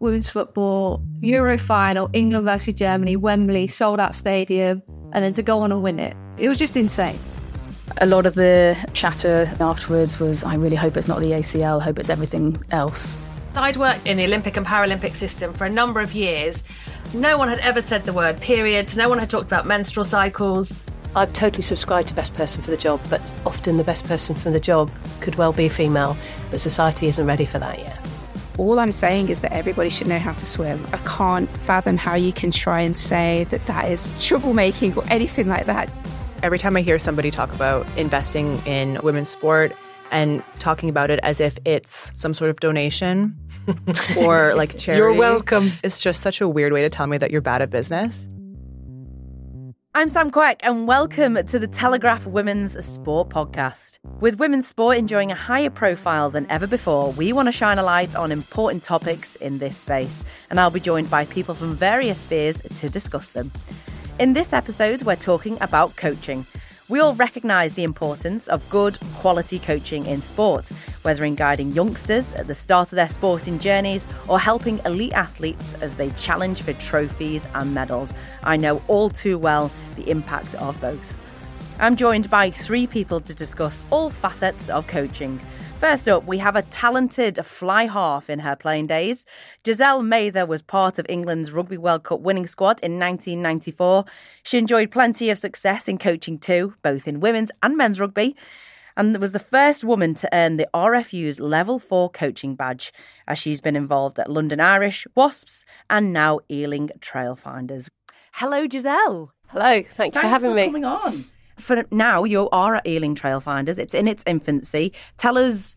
Women's football, Euro final, England versus Germany, Wembley, sold out stadium, and then to go on and win it. It was just insane. A lot of the chatter afterwards was, I really hope it's not the ACL, hope it's everything else. I'd worked in the Olympic and Paralympic system for a number of years. No one had ever said the word periods, no one had talked about menstrual cycles. I've totally subscribed to best person for the job, but often the best person for the job could well be a female, but society isn't ready for that yet. All I'm saying is that everybody should know how to swim. I can't fathom how you can try and say that that is troublemaking or anything like that. Every time I hear somebody talk about investing in women's sport and talking about it as if it's some sort of donation or like charity, you're welcome. It's just such a weird way to tell me that you're bad at business. I'm Sam Quek, and welcome to the Telegraph Women's Sport Podcast. With women's sport enjoying a higher profile than ever before, we want to shine a light on important topics in this space, and I'll be joined by people from various spheres to discuss them. In this episode, we're talking about coaching. We all recognise the importance of good, quality coaching in sport, whether in guiding youngsters at the start of their sporting journeys or helping elite athletes as they challenge for trophies and medals. I know all too well the impact of both. I'm joined by three people to discuss all facets of coaching. First up, we have a talented fly half in her playing days. Giselle Mather was part of England's Rugby World Cup winning squad in 1994. She enjoyed plenty of success in coaching too, both in women's and men's rugby, and was the first woman to earn the RFU's Level 4 coaching badge, as she's been involved at London Irish, Wasps, and now Ealing Trailfinders. Hello, Giselle. Hello, thank you Thanks for having for me. coming on. For now, you are at Ealing Trailfinders. It's in its infancy. Tell us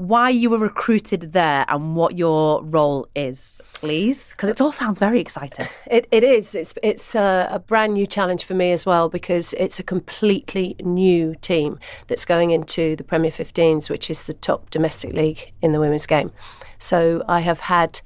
why you were recruited there and what your role is, please, because it all sounds very exciting. It, it is. It's it's a, a brand new challenge for me as well because it's a completely new team that's going into the Premier 15s, which is the top domestic league in the women's game. So I have had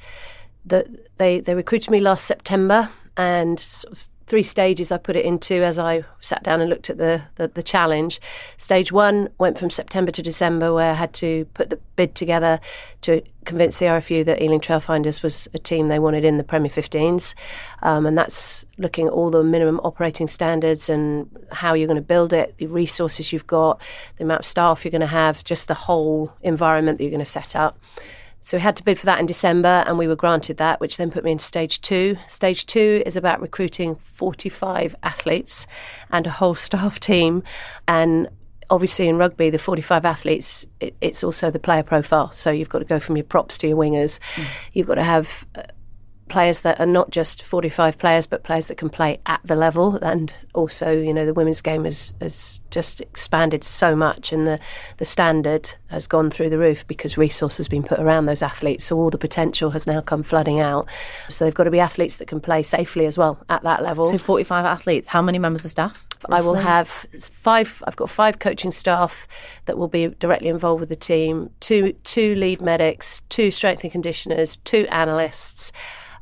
the they they recruited me last September and sort of three stages I put it into as I sat down and looked at the, the, the challenge. Stage one went from September to December, where I had to put the bid together to convince the RFU that Ealing Trailfinders was a team they wanted in the Premier 15s. Um, and that's looking at all the minimum operating standards and how you're going to build it, the resources you've got, the amount of staff you're going to have, just the whole environment that you're going to set up. So we had to bid for that in December, and we were granted that, which then put me into stage two. Stage two is about recruiting 45 athletes and a whole staff team. And obviously, in rugby, the 45 athletes, it, it's also the player profile. So you've got to go from your props to your wingers. Mm. You've got to have uh, players that are not just 45 players, but players that can play at the level. And also, you know, the women's game has, has just expanded so much and the, the standard has gone through the roof because resource has been put around those athletes. So all the potential has now come flooding out. So they've got to be athletes that can play safely as well at that level. So 45 athletes, how many members of staff? I will have five. I've got five coaching staff that will be directly involved with the team. Two two lead medics, two strength and conditioners, two analysts,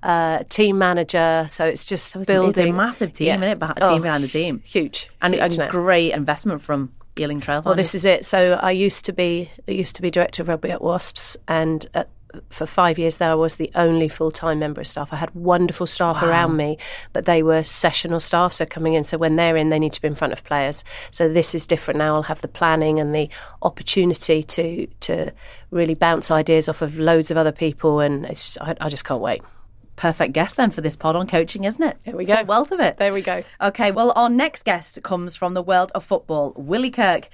uh, team manager. So it's just so building. It's a massive team, yeah. isn't it? Behind, oh, team behind the team. Huge. And, huge and great investment from Ealing Trail. Well, this is it. So I used to be I used to be director of rugby at Wasps, and at for five years there, I was the only full time member of staff. I had wonderful staff Wow. around me, but they were sessional staff, so coming in. So when they're in, they need to be in front of players. So this is different now. I'll have the planning and the opportunity to to really bounce ideas off of loads of other people, and it's, I, I just can't wait. Perfect guest then for this pod on coaching, isn't it? There we go. Wealth of it. There we go. Okay, well, our next guest comes from the world of football, Willie Kirk.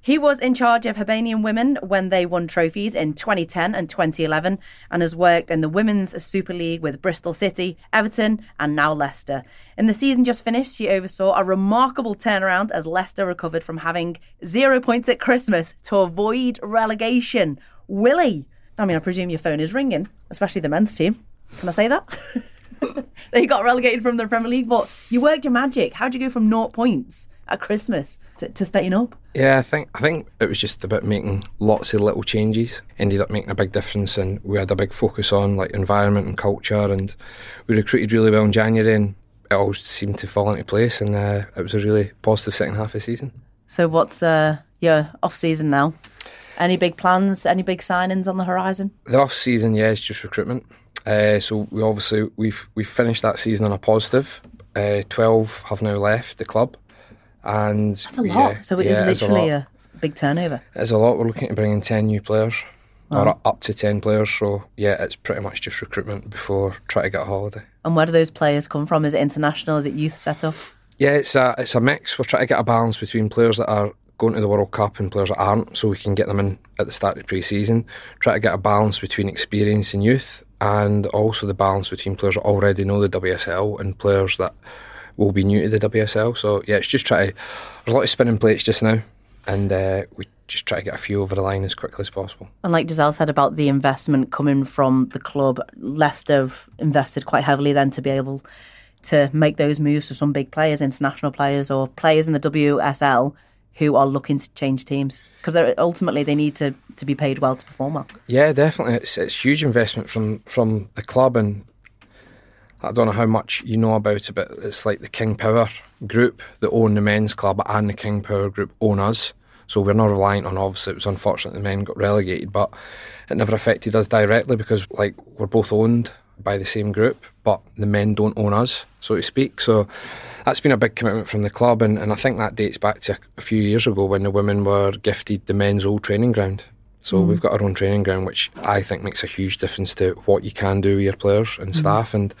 He was in charge of Hibernian women when they won trophies in 2010 and 2011 and has worked in the Women's Super League with Bristol City, Everton, and now Leicester. In the season just finished, he oversaw a remarkable turnaround as Leicester recovered from having zero points at Christmas to avoid relegation. Willie, I mean, I presume your phone is ringing, especially the men's team. Can I say that? they got relegated from the Premier League, but you worked your magic. How'd you go from naught points at Christmas to, to staying up? Yeah, I think I think it was just about making lots of little changes. Ended up making a big difference, and we had a big focus on like environment and culture, and we recruited really well in January, and it all seemed to fall into place, and uh, it was a really positive second half of the season. So, what's uh, your off season now? Any big plans? Any big signings on the horizon? The off season, yeah, it's just recruitment. Uh, so we obviously we've we've finished that season on a positive. Uh, Twelve have now left the club, and That's a lot. so it is literally a, big turnover. It's a lot. We're looking to bring in 10 new players, Wow. or up to 10 players. So, yeah, it's pretty much just recruitment before trying to get a holiday. And where do those players come from? Is it international? Is it youth setup? Yeah, it's a, it's a mix. We're trying to get a balance between players that are going to the World Cup and players that aren't, so we can get them in at the start of pre season. Try to get a balance between experience and youth, and also the balance between players already know the WSL and players that will be new to the WSL. So, yeah, it's just try to. There's a lot of spinning plates just now, and uh, we just try to get a few over the line as quickly as possible. And like Giselle said about the investment coming from the club, Leicester have invested quite heavily then to be able to make those moves to some big players, international players, or players in the WSL who are looking to change teams because ultimately they need to, to be paid well to perform well. Yeah, definitely. It's it's huge investment from from the club, and I don't know how much you know about it, but it's like the King Power Group that own the men's club, and the King Power Group own us. So we're not reliant on. Obviously, it was unfortunate the men got relegated, but it never affected us directly because like we're both owned by the same group, but the men don't own us, so to speak. So that's been a big commitment from the club, and, and I think that dates back to a, few years ago when the women were gifted the men's old training ground. So Mm. we've got our own training ground, which I think makes a huge difference to what you can do with your players and Mhm. staff, and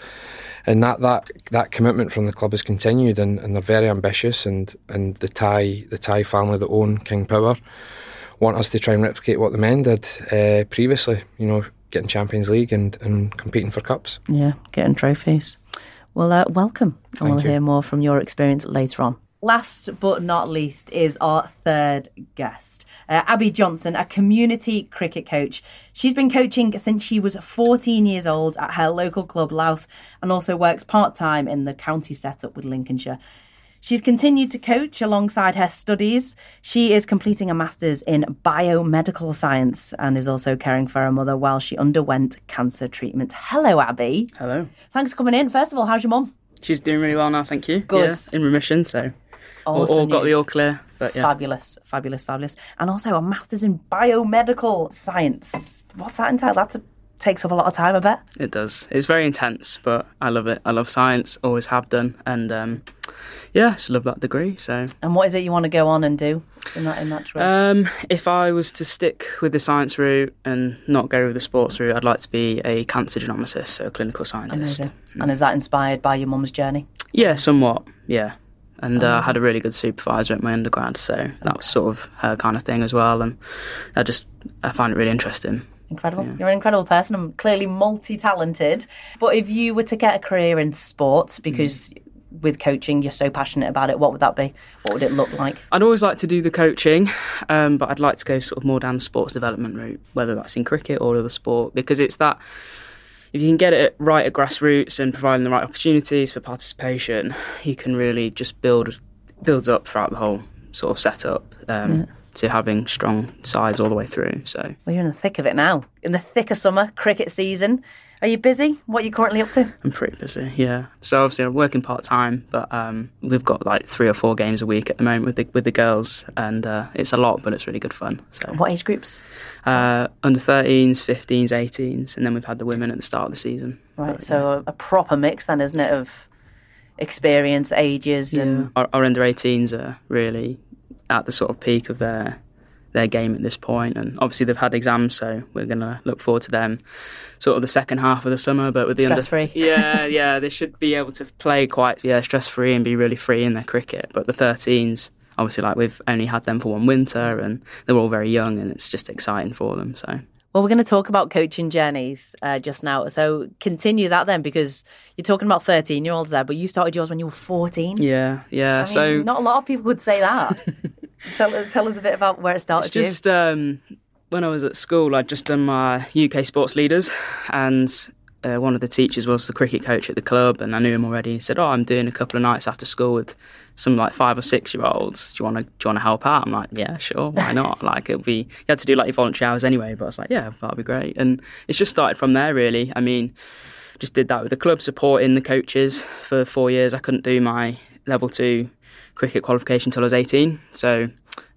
and that, that that commitment from the club has continued, and, and they're very ambitious, and, and the Thai the Thai family that own King Power want us to try and replicate what the men did uh, previously. You know, getting Champions League and, and competing for cups. Yeah, getting trophies. Well, uh, welcome, and Thank we'll you. hear more from your experience later on. Last but not least is our third guest, uh, Abbie Johnson, a community cricket coach. She's been coaching since she was 14 years old at her local club, Louth, and also works part time in the county setup with Lincolnshire. She's continued to coach alongside her studies. She is completing a master's in biomedical science and is also caring for her mother while she underwent cancer treatment. Hello, Abbie. Hello. Thanks for coming in. First of all, how's your mum? She's doing really well now, thank you. Good. Yeah, in remission, so all, Awesome all got the all clear. But yeah. Fabulous, fabulous, fabulous. And also a master's in biomedical science. What's that entail? That takes up a lot of time, I bet. It does. It's very intense, but I love it. I love science, always have done, and um, yeah, just love that degree. So, And what is it you want to go on and do in that in that um, if I was to stick with the science route and not go with the sports route, I'd like to be a cancer genomicist, so a clinical scientist. Amazing. And is that inspired by your mum's journey? Yeah, somewhat. Yeah. And uh, I had a really good supervisor at my undergrad, so that was sort of her kind of thing as well. And I just I find it really interesting. Incredible. You're an incredible person. I'm clearly multi talented. But if you were to get a career in sports, because with coaching you're so passionate about it, what would that be? What would it look like? I'd always like to do the coaching, um, but I'd like to go sort of more down the sports development route, whether that's in cricket or other sport, because it's that if you can get it right at grassroots and providing the right opportunities for participation, you can really just build builds up throughout the whole sort of setup um, Yeah. To having strong sides all the way through. So Well, you're in the thick of it now. In the thick of summer, cricket season. Are you busy? What are you currently up to? I'm pretty busy, yeah. So obviously I'm working part time, but um, we've got like three or four games a week at the moment with the with the girls, and uh, it's a lot, but it's really good fun. So What age groups? uh, under 13s, 15s, 18s, and then we've had the women at the start of the season. Right, so a, a proper mix then, isn't it, of experience, ages, and Our, our under 18s are really at the sort of peak of their their game at this point. and obviously they've had exams, so we're going to look forward to them sort of the second half of the summer. But with the under, Stress-free. yeah, yeah, they should be able to play quite yeah stress free and be really free in their cricket. But the 13s, obviously, like we've only had them for one winter, and they're all very young, and it's just exciting for them. So. Well, we're going to talk about coaching journeys uh, just now. So continue that then, because you're talking about 13 year olds there, but you started yours when you were 14. Yeah, yeah. I mean, so not a lot of people would say that. tell, tell us a bit about where it started. It's just um, when I was at school, I'd just done my UK sports leaders, and uh, one of the teachers was the cricket coach at the club, and I knew him already. He said, "Oh, I'm doing a couple of nights after school with some like five or six year olds. Do you want to do you want to help out?" I'm like, "Yeah, sure, why not?" like it'll be you had to do like your voluntary hours anyway, but I was like, "Yeah, that'd be great." And it's just started from there, really. I mean, just did that with the club, supporting the coaches for four years. I couldn't do my level two cricket qualification until I was 18, so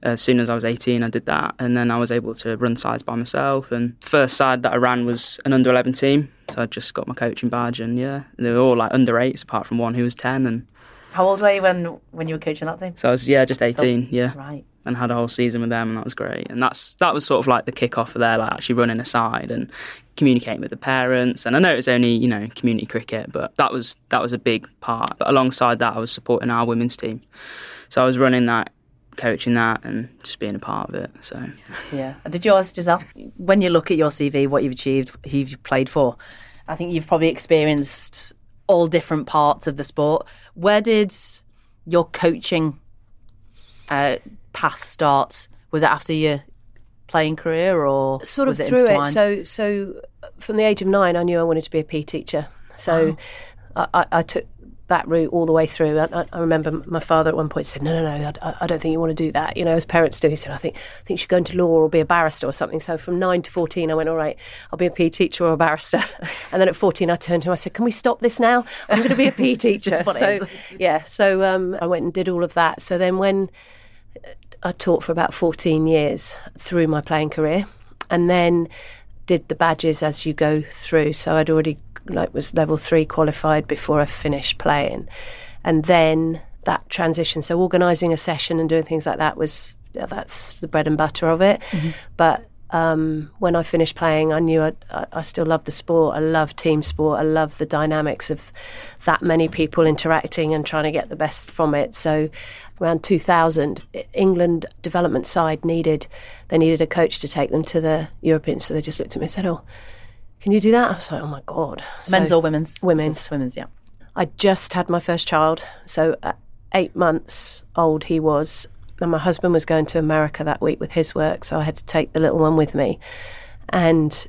as soon as I was 18, I did that, and then I was able to run sides by myself. And first side that I ran was an under 11 team, so I just got my coaching badge, and yeah, they were all like under eights, apart from one who was 10. And How old were you when, when you were coaching that team? so I was yeah, just 18, yeah, Right. And had a whole season with them, and that was great. And that's that was sort of like the kick off for there, like actually running a side and communicating with the parents. And I know it was only you know community cricket, but that was that was a big part. But alongside that, I was supporting our women's team, so I was running that coaching that and just being a part of it. So Yeah. Did yours, Giselle? When you look at your CV, what you've achieved, who you've played for, I think you've probably experienced all different parts of the sport. Where did your coaching uh, path start? Was it after your playing career or sort of was it through it. So, so from the age of nine, I knew I wanted to be a PE teacher. So, I, I, I took that route all the way through. I, I- I remember my father at one point said, "No, no, no, I, I don't think you want to do that." You know, as parents do. He said, "I think, I think you should go into law or be a barrister or something." So, from nine to fourteen, I went, "All right, I'll be a PE teacher or a barrister." and then at fourteen, I turned to him. I said, "Can we stop this now? I'm going to be a PE teacher." Just what it so, yeah. So, um, I went and did all of that. So then, when I taught for about 14 years through my playing career and then did the badges as you go through. So I'd already like was level 3 qualified before I finished playing. And then that transition so organizing a session and doing things like that was that's the bread and butter of it. But um, when I finished playing, I knew I, I, I still loved the sport. I love team sport. I love the dynamics of that many people interacting and trying to get the best from it. So, around 2000, England development side needed they needed a coach to take them to the Europeans. So they just looked at me and said, "Oh, can you do that?" I was like, "Oh my god!" Men's So- or women's? Women's. Women's, yeah. I just had my first child, so uh, eight months old he was, and my husband was going to America that week with his work, so I had to take the little one with me. And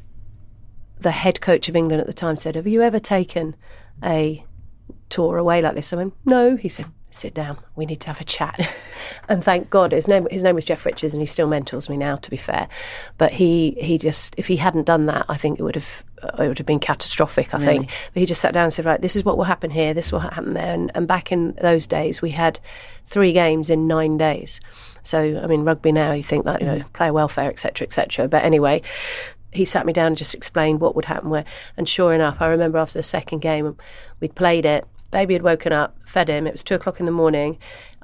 the head coach of England at the time said, "Have you ever taken a tour away like this?" I went, "No." He said, "Sit down. We need to have a chat." and thank God, his name his name was Geoff Richards, and he still mentors me now. To be fair, but he he just if he hadn't done that, I think it would have uh, it would have been catastrophic. I Really? think. But he just sat down and said, "Right, this is what will happen here. This will happen there." And, and back in those days, we had three games in nine days. So I mean, rugby now, you think that you know, mm-hmm. player welfare, etc., etc. But anyway, he sat me down and just explained what would happen where. And sure enough, I remember after the second game, we'd played it. Baby had woken up, fed him. It was two o'clock in the morning.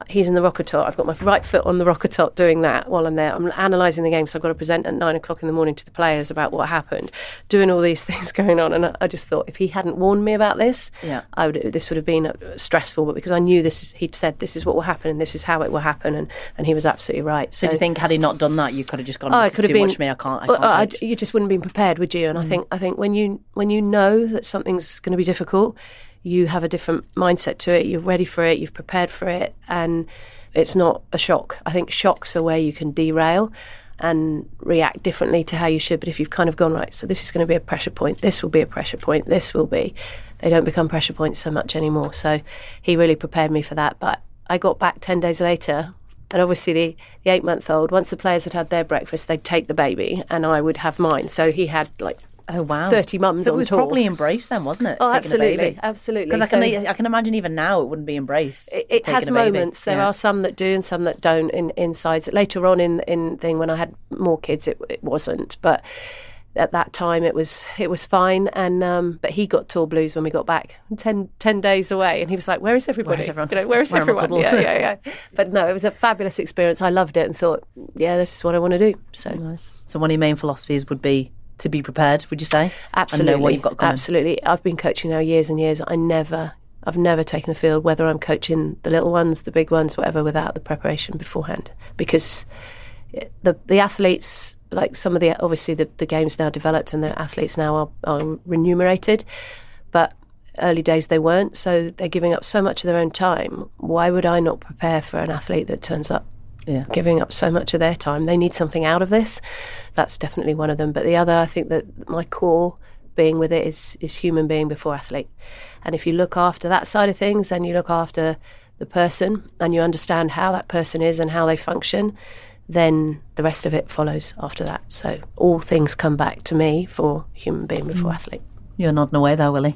He's in the rocker top. I've got my right foot on the rocker top doing that while I'm there. I'm analysing the game, so I've got to present at nine o'clock in the morning to the players about what happened, doing all these things going on. And I, I just thought if he hadn't warned me about this, Yeah. I would this would have been uh, stressful. But because I knew this, he'd said this is what will happen and this is how it will happen, and, and he was absolutely right. So, do you think had he not done that, you could have just gone? Oh, is could have been much me. I can't. I can't. I- you just wouldn't have been prepared, would you? And I Mm. think I think when you when you know that something's going to be difficult, you have a different mindset to it. You're ready for it. You've prepared for it, and it's not a shock. I think shocks are where you can derail and react differently to how you should. But if you've kind of gone right, so this is going to be a pressure point. This will be a pressure point. This will be. They don't become pressure points so much anymore. So he really prepared me for that. But I got back ten days later and obviously, the, the eight month old, once the players had had their breakfast, they'd take the baby and I would have mine. So he had like Oh wow, 30 mums So it was tour. probably embraced then, wasn't it? Oh, absolutely, absolutely. Because I can, I can imagine even now it wouldn't be embraced. It, it has taking a baby. moments. There Yeah. are some that do and some that don't. In insides later on in in thing when I had more kids, it, it wasn't. But at that time, it was it was fine. And um, but he got tall blues when we got back 10, 10 days away, and he was like, "Where is everybody? Where's everyone? You know, where is Where everyone? Yeah, yeah, yeah." But no, it was a fabulous experience. I loved it and thought, "Yeah, this is what I want to do." So nice. So one of your main philosophies would be to be prepared. Would you say? Absolutely. Know what you've got coming. Absolutely. I've been coaching now years and years. I never, I've never taken the field, whether I'm coaching the little ones, the big ones, whatever, without the preparation beforehand. Because the the athletes, like some of the, obviously the, the game's now developed and the athletes now are, are remunerated, but early days they weren't. So they're giving up so much of their own time. Why would I not prepare for an athlete that turns up Yeah. giving up so much of their time. They need something out of this. That's definitely one of them. But the other, I think that my core being with it is is human being before athlete. And if you look after that side of things and you look after the person and you understand how that person is and how they function, then the rest of it follows after that. So all things come back to me for human being before mm. athlete. You're nodding away there, Willie.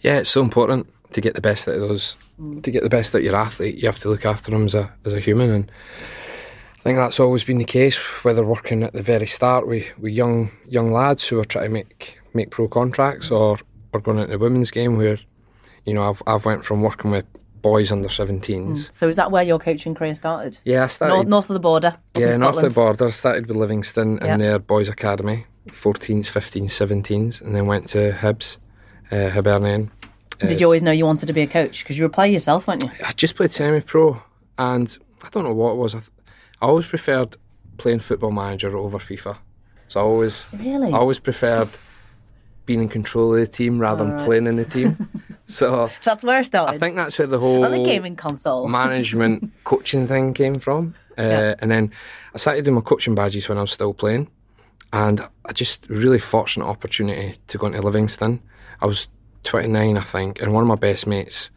Yeah, it's so important to get the best out of those. To get the best out of your athlete, you have to look after them as a as a human, and I think that's always been the case. Whether working at the very start with, with young young lads who are trying to make make pro contracts, or or going into the women's game, where you know I've I've went from working with boys under 17s. So is that where your coaching career started? Yeah, I started. North, north of the border. Yeah, north of the border. I started with Livingston Yeah. in their boys' academy, 14s, 15s, 17s, and then went to Hibs, uh, Hibernian. Did you always know you wanted to be a coach? Because you were a player yourself, weren't you? I just played semi-pro, and I don't know what it was. I, th- I always preferred playing Football Manager over FIFA. So I always, Really? I always preferred being in control of the team rather than playing in the team. so So that's where I started. I think that's where the whole On the gaming console. management coaching thing came from. Uh, Yeah. And then I started doing my coaching badges when I was still playing. And I just really fortunate opportunity to go into Livingston. I was 29, I think, and one of my best mates'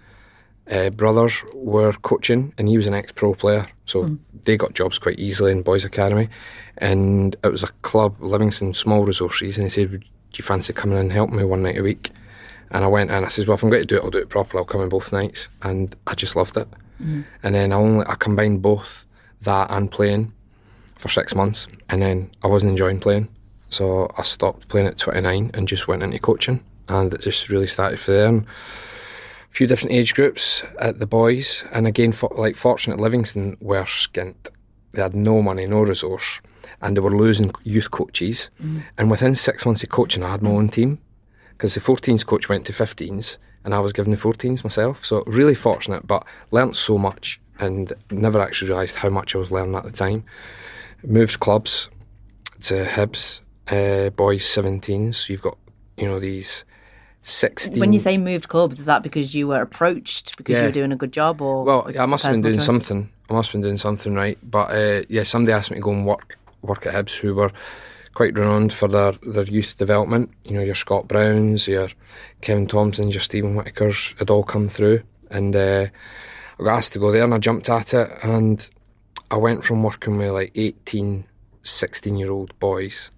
uh, brothers were coaching, and he was an ex-pro player, so Mm. They got jobs quite easily in boys' academy. And it was a club, Livingston Small Resources, and he said, "Would you fancy coming in and helping me one night a week?" And I went and I said, "Well, if I'm going to do it, I'll do it properly. I'll come in both nights." And I just loved it. Mm. And then I only I combined both that and playing for six months, and then I wasn't enjoying playing, so I stopped playing at 29 and just went into coaching, and it just really started for there. And few different age groups at the boys, and again, for, like Fortunate Livingston were skint. They had no money, no resource, and they were losing youth coaches. And within six months of coaching, I had my own team because the 14s coach went to 15s, and I was given the 14s myself. So really fortunate, but learnt so much and never actually realised how much I was learning at the time. Moved clubs to Hibs, uh, boys 17s. So you've got, you know, these 16. When you say moved clubs, is that because you were approached because you were doing a good job, or Well, yeah, I must have been doing choice? something. I must have been doing something right. But uh, yeah, somebody asked me to go and work work at Hibs, who were quite renowned for their, their youth development. You know, your Scott Browns, your Kevin Thomsons, your Steven Whittakers had all come through. And uh, I got asked to go there and I jumped at it. And I went from working with like 18, 16 year old boys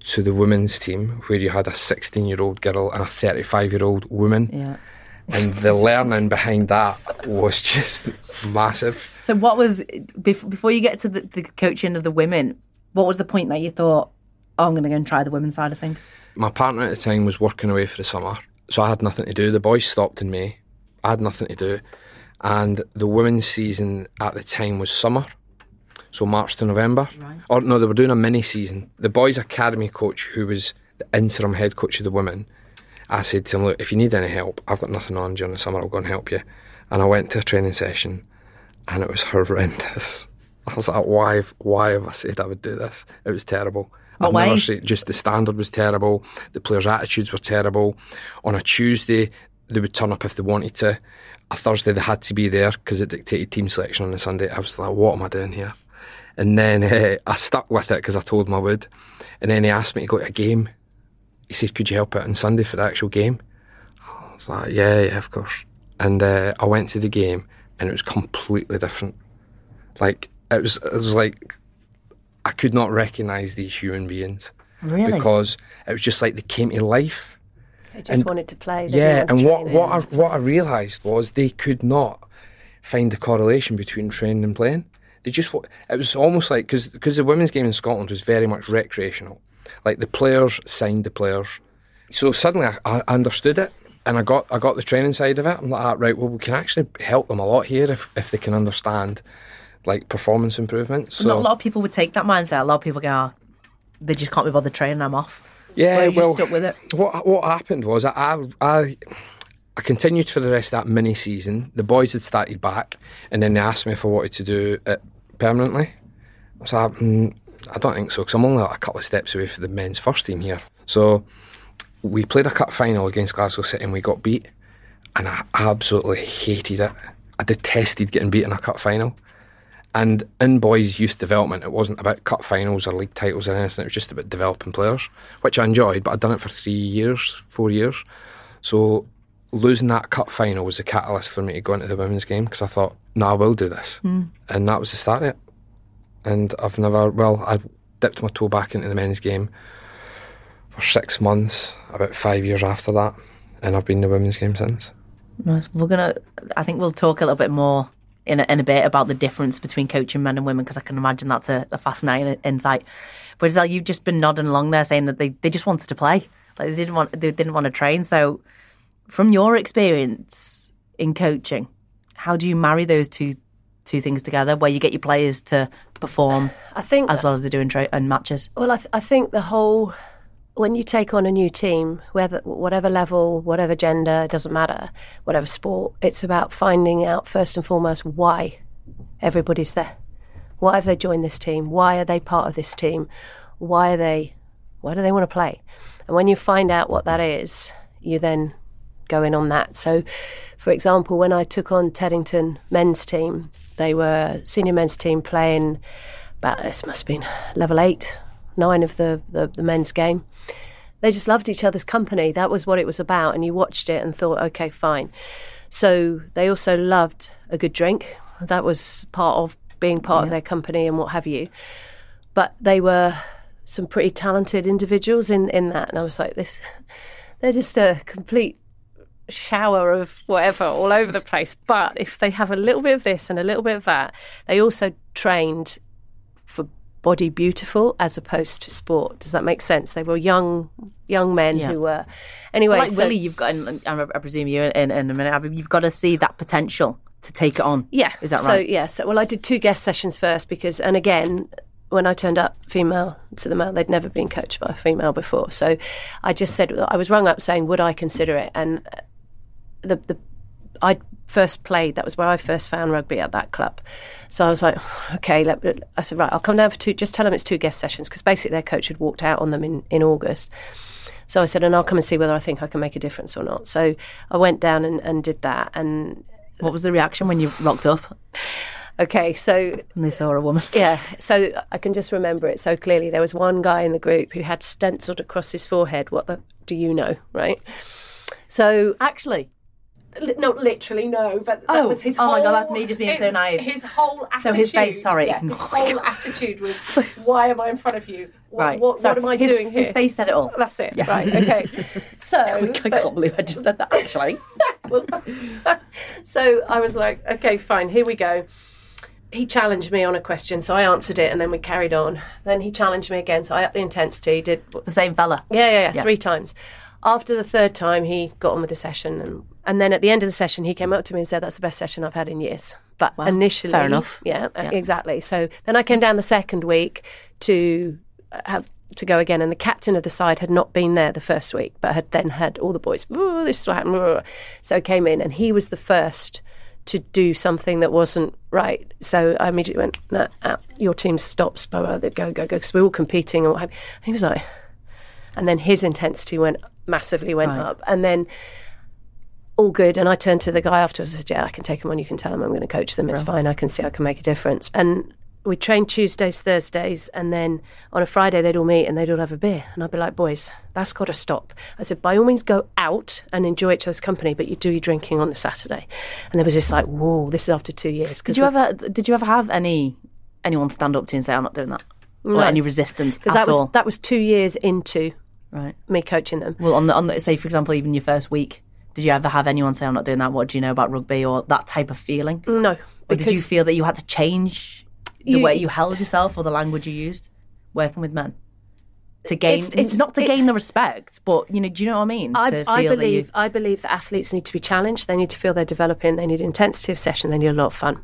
to the women's team, where you had a 16 year old girl and a 35 year old woman. Yeah. And the learning behind that was just massive. So, what was before you get to the, the coaching of the women? What was the point that you thought, oh, I'm going to go and try the women's side of things? My partner at the time was working away for the summer, so I had nothing to do. The boys stopped in May. I had nothing to do. And the women's season at the time was summer, so March to November. Or no, they were doing a mini season. The boys' academy coach, who was the interim head coach of the women, I said to him, Look, if you need any help, I've got nothing on during the summer, I'll go and help you. And I went to a training session and it was horrendous. I was like, why, have- why have I said I would do this? It was terrible. I've never seen, just the standard was terrible. The players' attitudes were terrible. On a Tuesday, they would turn up if they wanted to. A Thursday, they had to be there because it dictated team selection on a Sunday. I was like, what am I doing here? And then uh, I stuck with it because I told him I would. And then he asked me to go to a game. He said, could you help out on Sunday for the actual game? I was like, yeah, yeah, of course. And uh, I went to the game and it was completely different. Like, it was, it was like, I could not recognise these human beings. Really? Because it was just like they came to life. They just wanted to play. They yeah, and what what I, what I realised was they could not find the correlation between training and playing. They just it was almost like because because the women's game in Scotland was very much recreational. Like the players signed the players, so suddenly I, I understood it. And I got I got the training side of it. I'm like, ah, right, well, we can actually help them a lot here if, if they can understand like performance improvement. So Not a lot of people would take that mindset. A lot of people go, oh, they just can't be bothered training. I'm off. Yeah, well, stuck with it. What what happened was I, I I I continued for the rest of that mini season. The boys had started back, and then they asked me if I wanted to do it permanently. I, mm, I don't think so because I'm only like a couple of steps away from the men's first team here. So we played a cup final against Glasgow City and we got beat, and I absolutely hated it. I detested getting beat in a cup final. And in boys' youth development, it wasn't about cup finals or league titles or anything. It was just about developing players, which I enjoyed. But I'd done it for three years, four years. So losing that cup final was a catalyst for me to go into the women's game because I thought, no, I will do this, Mm. and that was the start of it. And I've never, well, I dipped my toe back into the men's game for six months, about five years after that, and I've been in the women's game since. We're gonna. I think we'll talk a little bit more in a, in a bit about the difference between coaching men and women because I can imagine that's a, a fascinating insight. But Giselle, you've just been nodding along there, saying that they, they just wanted to play, like they didn't want they didn't want to train. So, from your experience in coaching, how do you marry those two two things together, where you get your players to perform I think as well as they're doing tra- and matches? Well, I, th- I think the whole when you take on a new team, whether whatever level, whatever gender, it doesn't matter, whatever sport, it's about finding out first and foremost why everybody's there. Why have they joined this team? Why are they part of this team? Why are they? Why do they want to play? And when you find out what that is, you then go in on that. So, for example, when I took on Teddington men's team, they were senior men's team playing about this must have been level eight, nine of the, the, the men's game. They just loved each other's company. That was what it was about. And you watched it and thought, okay, fine. So they also loved a good drink. That was part of being part of their company and what have you. But they were some pretty talented individuals in, in that. And I was like, this, they're just a complete shower of whatever all over the place. But if they have a little bit of this and a little bit of that, they also trained for body beautiful as opposed to sport. Does that make sense? They were young young men Yeah. who were anyway. like so- Willie, you've got. And I presume you in, in a minute. You've got to see that potential to take it on. Yeah. is that so, right? yeah. So, well, I did two guest sessions first because, and again, when I turned up female to the male, they'd never been coached by a female before. So I just said, I was rung up saying, would I consider it? And the, the, I first played, that was where I first found rugby at that club. So I was like, okay, let, I said, right, I'll come down for two, just tell them it's two guest sessions because basically their coach had walked out on them in, in August. So I said, and I'll come and see whether I think I can make a difference or not. So I went down and, and did that. And What was the reaction when you rocked up? Okay, so and they saw a woman. Yeah, so I can just remember it so clearly. There was one guy in the group who had stenciled across his forehead, "What the do you know?" Right. So actually, not literally no, but that Oh, was his. oh my God, that's me just being so naive. His whole attitude. So his face, sorry. yeah, his whole attitude was, "Why am I in front of you? What, Right. what, So what am I his- doing here?" his face said it all. That's it. Yeah. Right. Okay. So I can't believe I just said that. Actually, well, so I was like, okay, fine, here we go. He challenged me on a question, so I answered it, and then we carried on. Then he challenged me again, so I upped the intensity. Did the same fella? Yeah, yeah, yeah, Yeah. three times. After the third time, he got on with the session, and and then at the end of the session, he came up to me and said, "That's the best session I've had in years." But Wow. initially, Fair enough. Yeah, uh, Yeah. exactly. So then I came down the second week to uh, have to go again, and the captain of the side had not been there the first week, but had then had all the boys. "Oh, this is what happened. oh." So I came in, and he was the first to do something that wasn't right. So I immediately went, "No, out. your team stops. Blah, blah, go, go, go," because we're all competing and what have you. And he was like, and then his intensity went massively went Right. up, and then all good. And I turned to the guy afterwards and said, "Yeah, I can take them on. You can tell them I'm going to coach them. It's fine. I can see I can make a difference." And we trained Tuesdays, Thursdays, and then on a Friday they'd all meet and they'd all have a beer. And I'd be like, "Boys, that's got to stop." I said, "By all means, go out and enjoy each other's company, but you do your drinking on the Saturday." And there was this like, "Whoa, this is after two years." did you ever? Did you ever have any anyone stand up to you and say, "I'm not doing that"? or any resistance at because that was all? that was two years into right. me coaching them. Well, on the on the say for example, even your first week, did you ever have anyone say, "I'm not doing that"? What do you know about rugby or that type of feeling? No, Or did you feel that you had to change the You- way you held yourself or the language you used working with men to gain? It's- it's- not to it- gain the respect, but you know, do you know what I mean? I, to I feel that you- believe I believe that athletes need to be challenged. They need to feel they're developing. They need intensity of session. They need a lot of fun,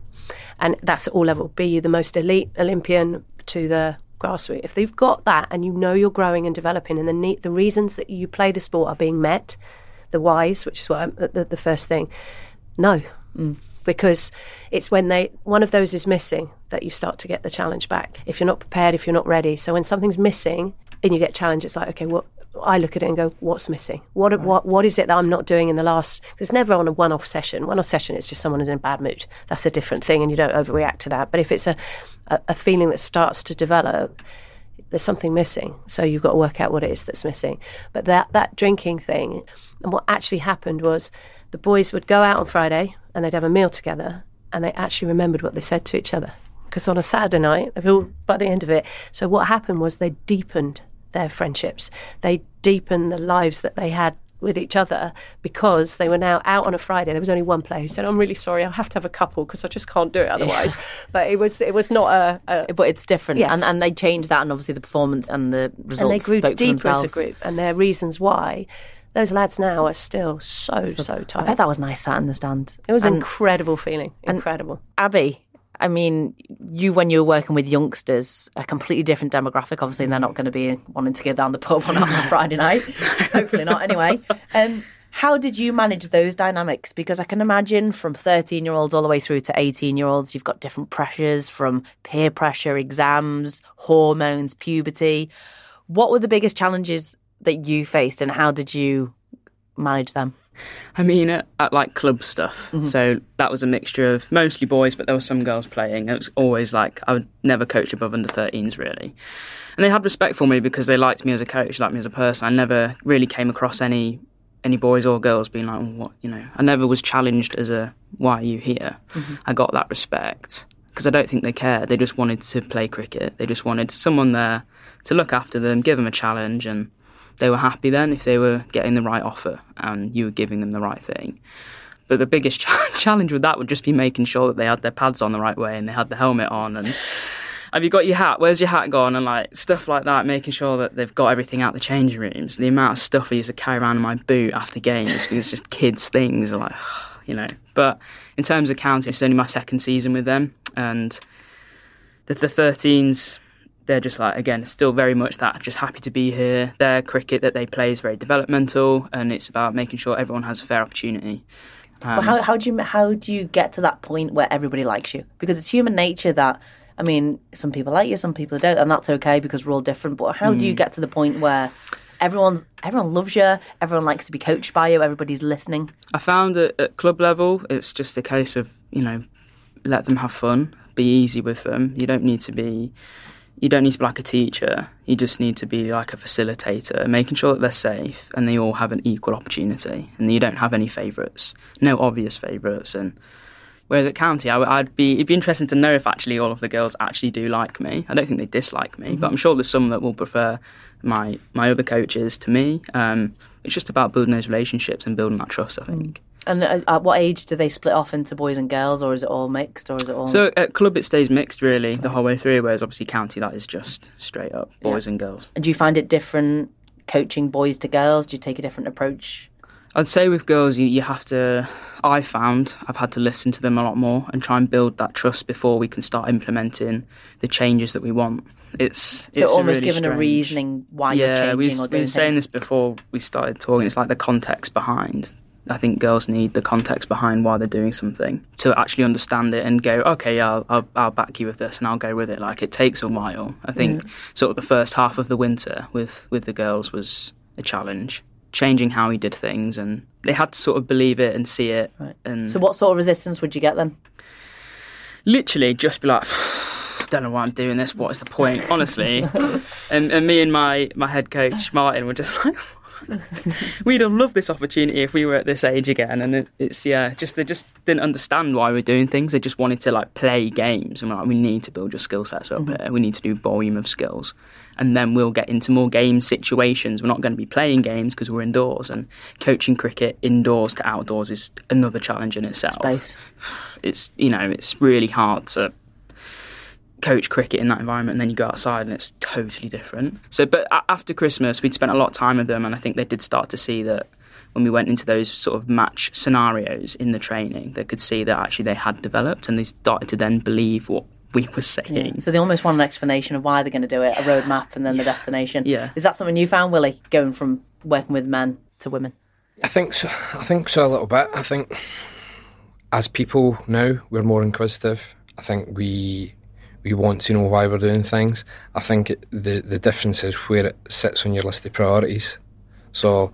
and that's at all level. Be you the most elite Olympian to the grassroots. If they've got that, and you know you're growing and developing, and the ne- the reasons that you play the sport are being met, the whys, which is what I'm, the, the first thing. No, mm. because it's when they one of those is missing that you start to get the challenge back. If you're not prepared, if you're not ready. So when something's missing and you get challenged, it's like okay, what I look at it and go, what's missing? What what what is it that I'm not doing in the last? 'cause It's never on a one-off session. One-off session, it's just someone who's in a bad mood. That's a different thing, and you don't overreact to that. But if it's a a, a feeling that starts to develop, there's something missing. So you've got to work out what it is that's missing. But that that drinking thing, and what actually happened was the boys would go out on Friday and they'd have a meal together, and they actually remembered what they said to each other. Because on a Saturday night, all by the end of it. So what happened was they deepened their friendships. They deepened the lives that they had with each other because they were now out on a Friday. There was only one player who said, "I'm really sorry, I'll have to have a couple because I just can't do it otherwise." But it was it was not a, a but it's different, Yes. and and they changed that, and obviously the performance and the results and they grew spoke deeper as a group, and their reasons why. Those lads now are still so so tight. I bet that was nice sat in the stand. It was an incredible feeling. Incredible. Abbie, I mean, you when you're working with youngsters, a completely different demographic. Obviously, they're not going to be wanting to go down the pub on a Friday night. Hopefully not. Anyway, um, how did you manage those dynamics? Because I can imagine from thirteen-year-olds all the way through to eighteen-year-olds, you've got different pressures from peer pressure, exams, hormones, puberty. What were the biggest challenges that you faced, and how did you manage them? I mean, at, at like club stuff. Mm-hmm. So that was a mixture of mostly boys, but there were some girls playing. It was always like I would never coach above under 13s really. And they had respect for me because they liked me as a coach, liked me as a person. I never really came across any any boys or girls being like, oh, "What you know?" I never was challenged as a "Why are you here?" Mm-hmm. I got that respect because I don't think they cared. They just wanted to play cricket. They just wanted someone there to look after them, give them a challenge, and they were happy then if they were getting the right offer and you were giving them the right thing. But the biggest challenge with that would just be making sure that they had their pads on the right way and they had the helmet on and have you got your hat? Where's your hat gone? And like stuff like that, making sure that they've got everything out the changing rooms. The amount of stuff I used to carry around in my boot after games because it's just kids' things, like you know. But in terms of counting, it's only my second season with them, and the the 13s they're just like again still very much that just happy to be here their cricket that they play is very developmental and it's about making sure everyone has a fair opportunity But Um, how how do you how do you get to that point where everybody likes you? Because it's human nature that I mean, some people like you, some people don't, and that's okay because we're all different. But how do you Mm. get to the point where everyone's everyone loves you, everyone likes to be coached by you, everybody's listening? I found at club level, it's just a case of you know, let them have fun, be easy with them. You don't need to be, you don't need to be like a teacher. You just need to be like a facilitator, making sure that they're safe and they all have an equal opportunity, and you don't have any favourites, no obvious favourites. And whereas at county, I, would be it'd be interesting to know if actually all of the girls actually do like me. I don't think they dislike me, but I'm sure there's some that will prefer my my other coaches to me. Um, it's just about building those relationships and building that trust. I think. And at, at what age do they split off into boys and girls, or is it all mixed, or is it all? So at club it stays mixed really the whole way through, whereas obviously county that is just straight up boys and girls. And do you find it different coaching boys to girls? Do you take a different approach? I'd say with girls you, you have to. I found I've had to listen to them a lot more and try and build that trust before we can start implementing the changes that we want. It's So it's almost really giving a reasoning why yeah, you're changing we, or we doing were saying this before we started talking. It's like the context behind. I think girls need the context behind why they're doing something to actually understand it and go, okay, yeah, I'll, I'll, I'll back you with this and I'll go with it. Like it takes a while. I think Mm. sort of the first half of the winter with with the girls was a challenge, changing how we did things, and they had to sort of believe it and see it. And So what sort of resistance would you get then? literally just be like, don't know why I'm doing this. What is the point? Honestly, and, and me and my my head coach Martin were just like, we'd have loved this opportunity if we were at this age again. And it, it's yeah, just they just didn't understand why we're doing things. They just wanted to like play games, and we're like, we need to build your skill sets up Mm-hmm. here. We need to do volume of skills, and then we'll get into more game situations. We're not going to be playing games because we're indoors, and coaching cricket indoors to outdoors is another challenge in itself. Space. It's you know it's really hard to coach cricket in that environment and then you go outside and it's totally different. So, but after Christmas, we'd spent a lot of time with them, and I think they did start to see that when we went into those sort of match scenarios in the training, they could see that actually they had developed and they started to then believe what we were saying. So they almost want an explanation of why they're going to do it, a roadmap, and then the destination. Yeah. Is that something you found, Willie, going from working with men to women? I think so. I think so a little bit. I think as people now, we're more inquisitive. I think we we want to know why we're doing things. I think the the difference is where it sits on your list of priorities. So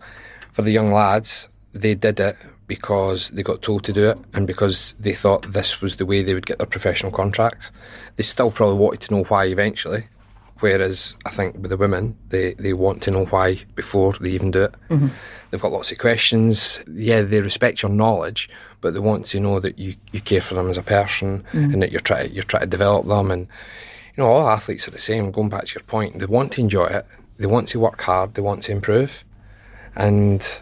for the young lads, they did it because they got told to do it and because they thought this was the way they would get their professional contracts. They still probably wanted to know why eventually. Whereas I think with the women, they, they want to know why before they even do it. Mhm. They've got lots of questions. Yeah, they respect your knowledge, but they want to know that you, you care for them as a person Mhm. and that you're trying you're trying to develop them. And you know, all athletes are the same. Going back to your point, they want to enjoy it. They want to work hard. They want to improve, and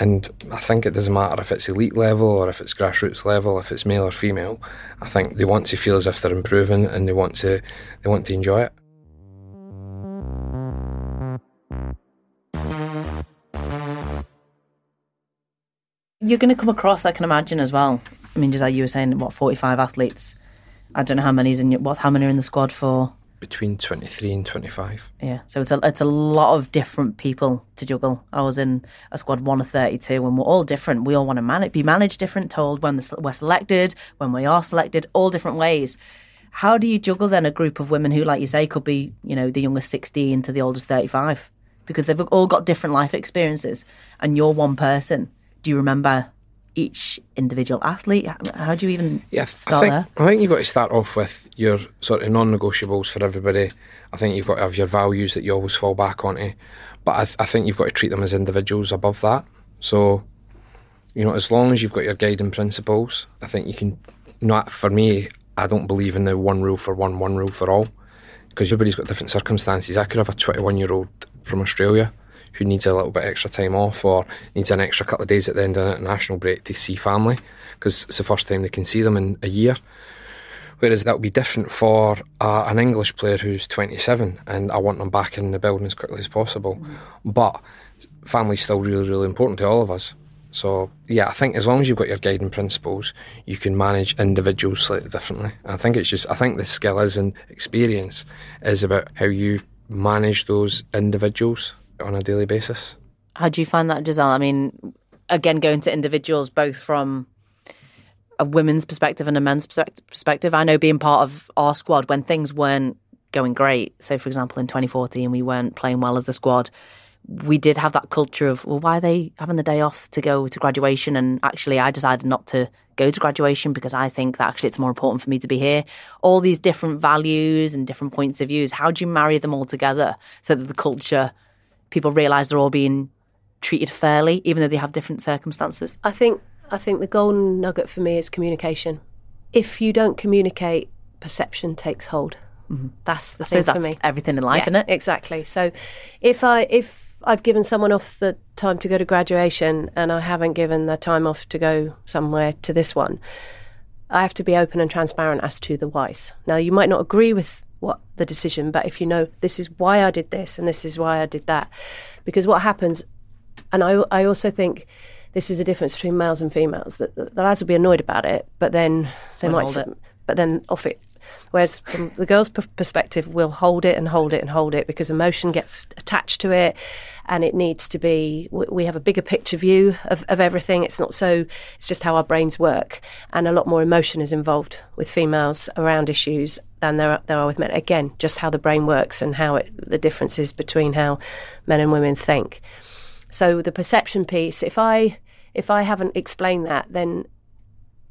and I think it doesn't matter if it's elite level or if it's grassroots level, if it's male or female. I think they want to feel as if they're improving and they want to they want to enjoy it. You're going to come across, I can imagine, as well. I mean, just like you were saying, what, 45 athletes? I don't know how many's in your, what, how many are in the squad for? Between twenty three and twenty five. Yeah, so it's a it's a lot of different people to juggle. I was in a squad one of thirty two, and we're all different. We all want to man- be managed different, told when the, we're selected, when we are selected, all different ways. How do you juggle then a group of women who, like you say, could be you know the youngest sixteen to the oldest thirty five, because they've all got different life experiences, and you're one person. Do you remember each individual athlete? How, do you even Yeah, I start I think, there? I think you've got to start off with your sort of non-negotiables for everybody. I think you've got to have your values that you always fall back onto, but I, th- I think you've got to treat them as individuals above that. So, you know, as long as you've got your guiding principles, I think you can. Not for me, I don't believe in the one rule for one, one rule for all, because everybody's got different circumstances. I could have a 21-year-old from Australia who needs a little bit extra time off or needs an extra couple of days at the end of an international break to see family because it's the first time they can see them in a year. Whereas that would be different for uh, an English player who's 27 and I want them back in the building as quickly as possible. But family's still really, really important to all of us. So, yeah, I think as long as you've got your guiding principles, you can manage individuals slightly differently. I think it's just, I think the skill is and experience is about how you manage those individuals on a daily basis. How do you find that, Giselle? I mean, again, going to individuals both from a women's perspective and a men's perspective. I know being part of our squad when things weren't going great. So, for example, in 2014, we weren't playing well as a squad. We did have that culture of, well, why are they having the day off to go to graduation? And actually, I decided not to go to graduation because I think that actually it's more important for me to be here. All these different values and different points of views. How do you marry them all together so that the culture, people realise they're all being treated fairly, even though they have different circumstances? I think I think the golden nugget for me is communication. If you don't communicate, perception takes hold. Mm-hmm. That's the I thing for that's me. everything in life, Yeah, isn't it? Exactly. So, if I if I've given someone off the time to go to graduation and I haven't given the time off to go somewhere to this one, I have to be open and transparent as to the whys. Now, you might not agree with what the decision, but if you know this is why I did this and this is why I did that, because what happens, and I I also think this is the difference between males and females. That the, the lads will be annoyed about it, but then they Won't might, hold s- it. but then off it. Whereas from the girls' p- perspective, we'll hold it and hold it and hold it because emotion gets attached to it, and it needs to be. We we have a bigger picture view of, of everything. It's not so. It's just how our brains work, and a lot more emotion is involved with females around issues than there are, there are with men. Again, just how the brain works and how it, the differences between how men and women think. So the perception piece, if I if I haven't explained that, then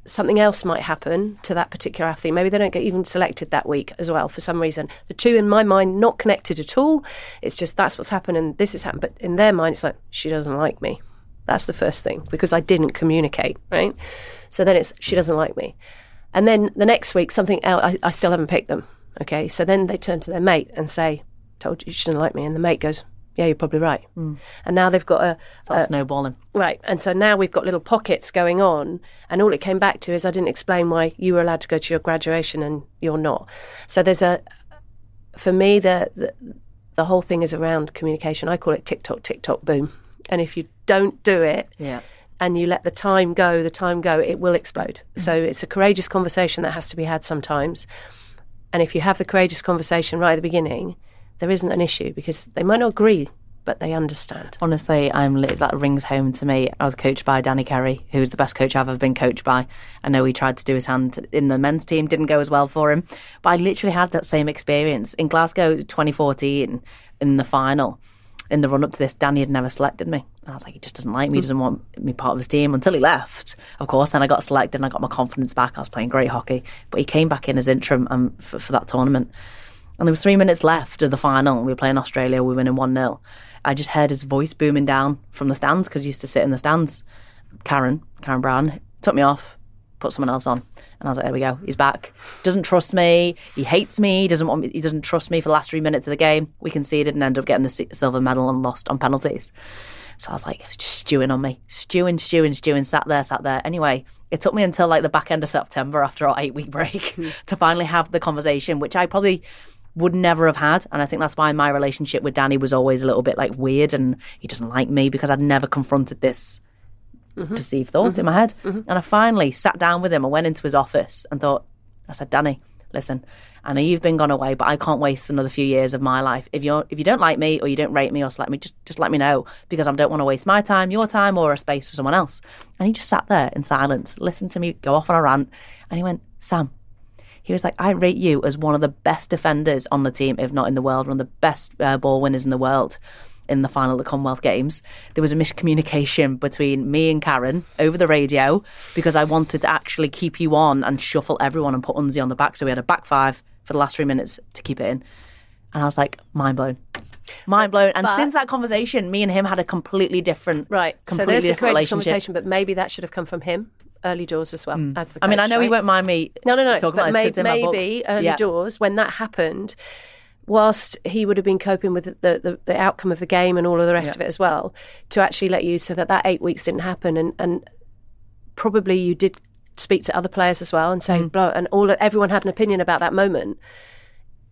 something else might happen to that particular athlete. Maybe they don't get even selected that week as well for some reason. The two, in my mind, not connected at all. It's just that's what's happened and this has happened. But in their mind, it's like, she doesn't like me. That's the first thing because I didn't communicate, right? So then it's, she doesn't like me. And then the next week, something else, I, I still haven't picked them. Okay. So then they turn to their mate and say, told you she shouldn't like me. And the mate goes, yeah, you're probably right. Mm. And now they've got a, a snowballing. Right. And so now we've got little pockets going on. And all it came back to is I didn't explain why you were allowed to go to your graduation and you're not. So there's a, for me, the, the, the whole thing is around communication. I call it TikTok, TikTok, boom. And if you don't do it, Yeah. And you let the time go, the time go, it will explode. Mm-hmm. So it's a courageous conversation that has to be had sometimes. And if you have the courageous conversation right at the beginning, there isn't an issue because they might not agree, but they understand. Honestly, I'm that rings home to me. I was coached by Danny Kerry, who's the best coach I've ever been coached by. I know he tried to do his hand in the men's team, didn't go as well for him. But I literally had that same experience in Glasgow 2014 in the final. In the run up to this, Danny had never selected me. And I was like, he just doesn't like me, he doesn't want me part of his team until he left. Of course, then I got selected and I got my confidence back. I was playing great hockey. But he came back in as interim um, for, for that tournament. And there was three minutes left of the final. We were playing Australia. We were winning 1 0. I just heard his voice booming down from the stands because he used to sit in the stands. Karen, Karen Brown, took me off, put someone else on. And I was like, there we go. He's back. Doesn't trust me. He hates me. He doesn't want me. He doesn't trust me for the last three minutes of the game. We conceded and ended up getting the silver medal and lost on penalties. So I was like, it was just stewing on me. Stewing, stewing, stewing, sat there, sat there. Anyway, it took me until like the back end of September after our eight week break hmm. to finally have the conversation, which I probably would never have had. And I think that's why my relationship with Danny was always a little bit like weird and he doesn't like me because I'd never confronted this Mm-hmm. perceived thought in mm-hmm. my head. Mm-hmm. And I finally sat down with him. I went into his office and thought, I said, Danny, listen, I know you've been gone away, but I can't waste another few years of my life. If you're if you don't like me or you don't rate me or select me, just just let me know because I don't want to waste my time, your time, or a space for someone else. And he just sat there in silence, listened to me go off on a rant, and he went, Sam, he was like, I rate you as one of the best defenders on the team, if not in the world, one of the best uh, ball winners in the world in the final of the Commonwealth Games. There was a miscommunication between me and Karen over the radio because I wanted to actually keep you on and shuffle everyone and put Unzi on the back. So we had a back five for the last three minutes to keep it in. And I was like, mind blown. Mind blown. And But- since that conversation, me and him had a completely different, Right. So there's the different relationship. conversation, but maybe that should have come from him early doors as well mm. as the I mean, I coach, know he won't mind me No, no, no. talking but about may- this 'cause it's in my book. maybe early Yeah. doors when that happened, whilst he would have been coping with the, the, the outcome of the game and all of the rest Yeah. of it as well, to actually let you so that that eight weeks didn't happen, and and probably you did speak to other players as well and say, Mm. blah, and all everyone had an opinion about that moment.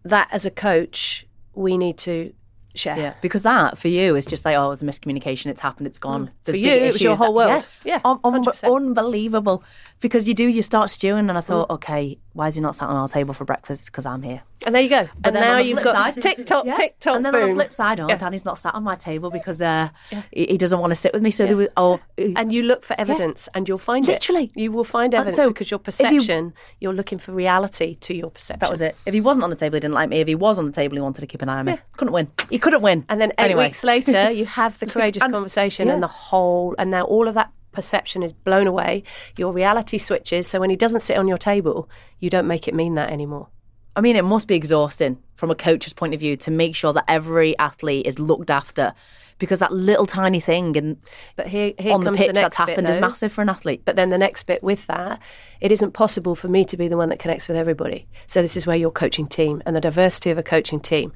That as a coach, we need to share. Yeah, because that for you is just like, oh, it was a miscommunication. It's happened. It's gone. Mm. For you, it was your issues that- whole world. Yeah, Un- un- unbelievable. Because you do, you start stewing, and I Mm. thought, okay, why is he not sat on our table for breakfast? Because I'm here. And there you go. But and then now you've got side- TikTok, Yeah. TikTok, And then on the flip side, oh, Yeah. Danny's not sat on my table because uh, he, he doesn't want to sit with me. So there was, oh, and you look for evidence and you'll find Literally. it. You will find evidence so because your perception, you, are looking for reality to your perception. that was it. If he wasn't on the table, he didn't like me. If he was on the table, he wanted to keep an eye on me. Couldn't win. He couldn't win. And then eight Anyway. weeks later, you have the courageous And- conversation yeah. and the whole, and now all of that perception is blown away. Your reality switches. So when he doesn't sit on your table, you don't make it mean that anymore. I mean, it must be exhausting from a coach's point of view to make sure that every athlete is looked after because that little tiny thing and But here, here on the pitch the that's next bit, happened is massive for an athlete. But then the next bit with that, it isn't possible for me to be the one that connects with everybody. So this is where your coaching team and the diversity of a coaching team.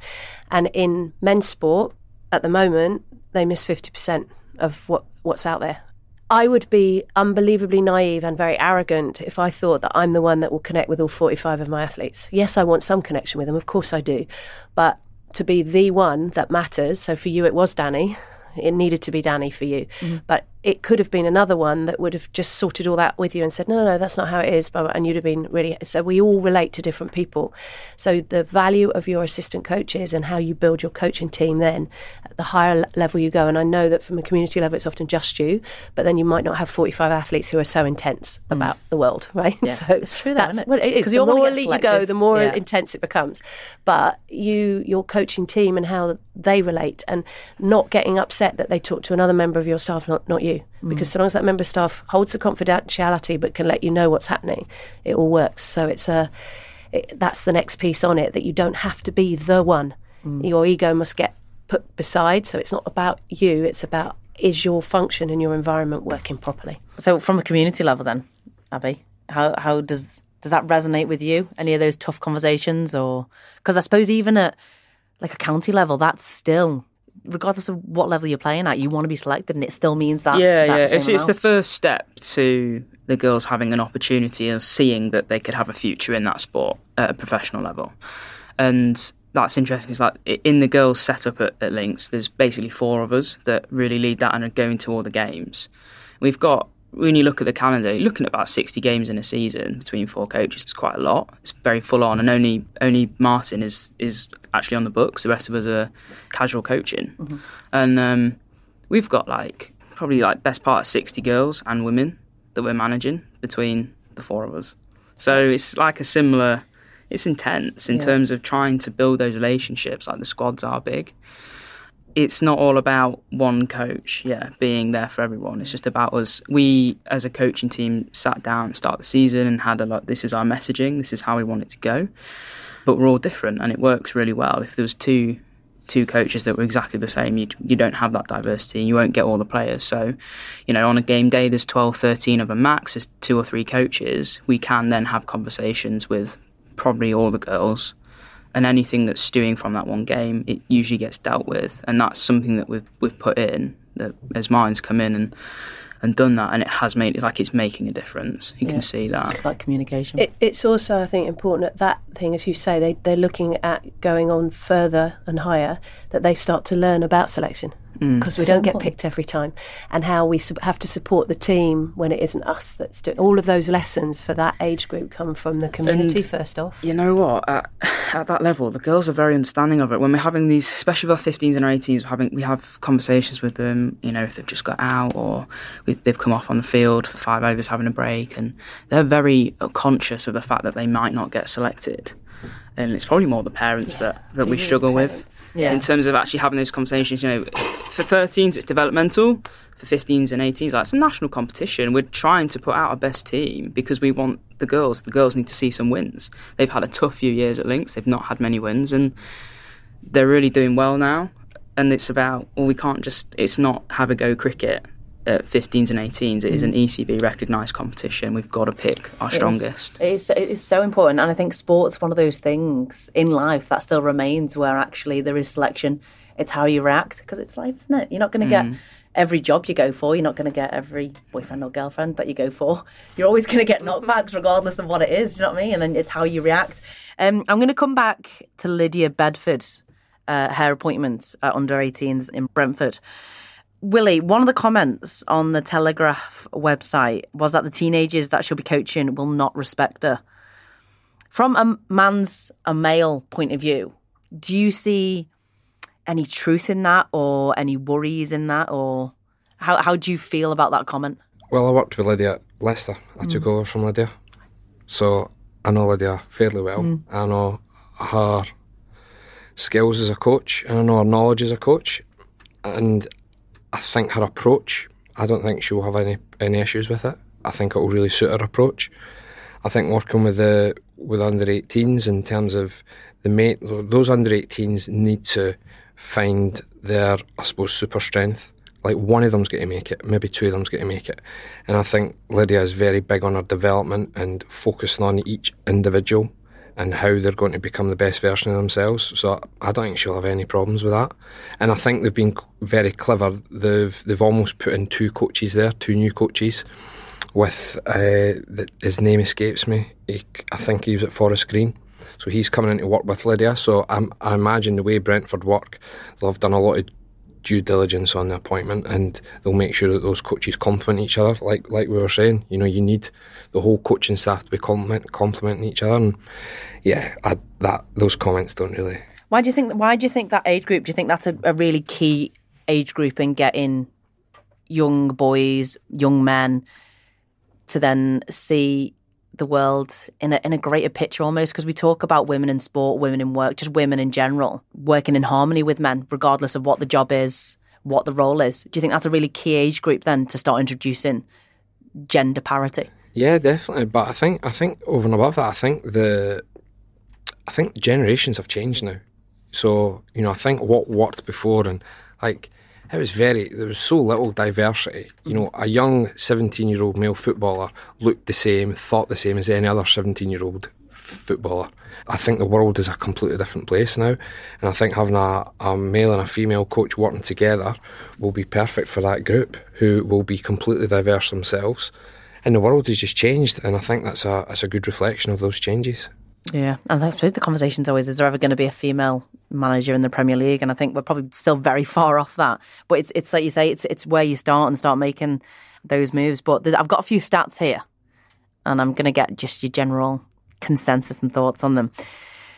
And in men's sport, at the moment, they miss 50% of what, what's out there. I would be unbelievably naive and very arrogant if I thought that I'm the one that will connect with all 45 of my athletes. Yes, I want some connection with them, of course I do. But to be the one that matters, so for you it was Danny, it needed to be Danny for you. Mm-hmm. But it could have been another one that would have just sorted all that with you and said, no, no, no, that's not how it is. And you'd have been really. So we all relate to different people. So the value of your assistant coaches and how you build your coaching team then, at the higher level you go. And I know that from a community level, it's often just you, but then you might not have 45 athletes who are so intense mm. about the world, right? Yeah. So It's true though, that's isn't it? what it is. The you all wanna more elite you go, the more Yeah. intense it becomes. But you, your coaching team and how they relate and not getting upset that they talk to another member of your staff, not, not you. Mm. Because so long as that member of staff holds the confidentiality but can let you know what's happening, it all works. So it's a, it, that's the next piece on it that you don't have to be the one. Mm. Your ego must get put beside. So it's not about you, it's about is your function and your environment working properly. So, from a community level, then, Abbie, how how does does that resonate with you? Any of those tough conversations, or because I suppose even at like a county level, that's still, regardless of what level you're playing at, you want to be selected, and it still means that. yeah, that yeah. It's, it's the first step to the girls having an opportunity and seeing that they could have a future in that sport at a professional level. And that's interesting. It's like in the girls' setup at, at Lincs, there's basically four of us that really lead that and are going to all the games. We've got when you look at the calendar, you're looking at about 60 games in a season between four coaches. It's quite a lot. It's very full on, and only only Martin is is actually on the books. The rest of us are casual coaching, and um, we've got like probably like best part of 60 girls and women that we're managing between the four of us. So it's like a similar. It's intense in Yeah. terms of trying to build those relationships. Like the squads are big. It's not all about one coach, yeah, being there for everyone. It's just about us. We, as a coaching team, sat down start the season and had a lot. This is our messaging. This is how we want it to go. But we're all different, and it works really well. If there was two two coaches that were exactly the same, you you don't have that diversity. And you won't get all the players. So, you know, on a game day, there's 12, 13 of a max. There's two or three coaches. We can then have conversations with probably all the girls, and anything that's stewing from that one game, it usually gets dealt with, and that's something that we've we've put in. That as minds come in and and done that, and it has made it like it's making a difference. You Yeah. can see that. Like communication. It, it's also, I think, important at that thing, as you say, they, they're looking at going on further and higher, that they start to learn about selection. Mm. Because we So don't get picked every time, and how we su- have to support the team when it isn't us that's doing all of those lessons for that age group come from the community And first off. You know what? At, at that level, the girls are very understanding of it. When we're having these, especially with our 15s and our 18s, we're having we have conversations with them. You know, if they've just got out or we've, they've come off on the field for five overs having a break, and they're very conscious of the fact that they might not get selected. And it's probably more the parents that, that we struggle with Yeah. in terms of actually having those conversations. You know, for 13s it's developmental, for 15s and 18s like it's a national competition. We're trying to put out our best team because we want the girls. The girls need to see some wins. They've had a tough few years at Lincs. They've not had many wins, and they're really doing well now. And it's about well, we can't just. It's not have a go cricket at 15s and 18s. It is an ECB recognised competition. We've got to pick our It is. strongest. It is, it is so important. And I think sport's one of those things in life that still remains where actually there is selection. It's how you react because it's life, isn't it? You're not going to Mm. get every job you go for. You're not going to get every boyfriend or girlfriend that you go for. You're always going to get knockbacks regardless of what it is. You know what I mean? And then it's how you react. Um, I'm going to come back to Lydia Bedford, uh, her appointment at under 18s in Brentford. Willie, one of the comments on the Telegraph website was that the teenagers that she'll be coaching will not respect her. From a man's, a male point of view, do you see any truth in that or any worries in that? Or how, how do you feel about that comment? Well, I worked with Lydia at Leicester. I took Mm. over from Lydia. So I know Lydia fairly well. Mm. I know her skills as a coach and I know her knowledge as a coach. And I think her approach, I don't think she'll have any, any issues with it. I think it will really suit her approach. I think working with the with under 18s in terms of the mate, those under 18s need to find their, I suppose, super strength. Like one of them's going to make it, maybe two of them's going to make it. And I think Lydia is very big on her development and focusing on each individual and how they're going to become the best version of themselves. So I don't think she'll have any problems with that. And I think they've been very clever. They've they've almost put in two coaches there, two new coaches. With uh, the, his name escapes me. He, I think he was at Forest Green. So he's coming in to work with Lydia. So I'm, I imagine the way Brentford work, they'll have done a lot of due diligence on the appointment and they'll make sure that those coaches complement each other. Like like we were saying, you know, you need the whole coaching staff to be complement, complementing each other. And yeah, I, that those comments don't really. Why do you think? Why do you think that age group? Do you think that's a, a really key age group in getting young boys, young men to then see the world in a, in a greater picture almost because we talk about women in sport, women in work, just women in general, working in harmony with men, regardless of what the job is, what the role is. Do you think that's a really key age group then to start introducing gender parity? Yeah, definitely. But I think I think over and above that, I think the I think generations have changed now. So you know, I think what worked before and like it was very there was so little diversity. You know, a young seventeen-year-old male footballer looked the same, thought the same as any other seventeen-year-old f- footballer. I think the world is a completely different place now, and I think having a, a male and a female coach working together will be perfect for that group, who will be completely diverse themselves. And the world has just changed, and I think that's a that's a good reflection of those changes. Yeah, and I suppose the conversation's always: is there ever going to be a female manager in the Premier League? And I think we're probably still very far off that. But it's it's like you say, it's it's where you start and start making those moves. But I've got a few stats here, and I'm going to get just your general consensus and thoughts on them.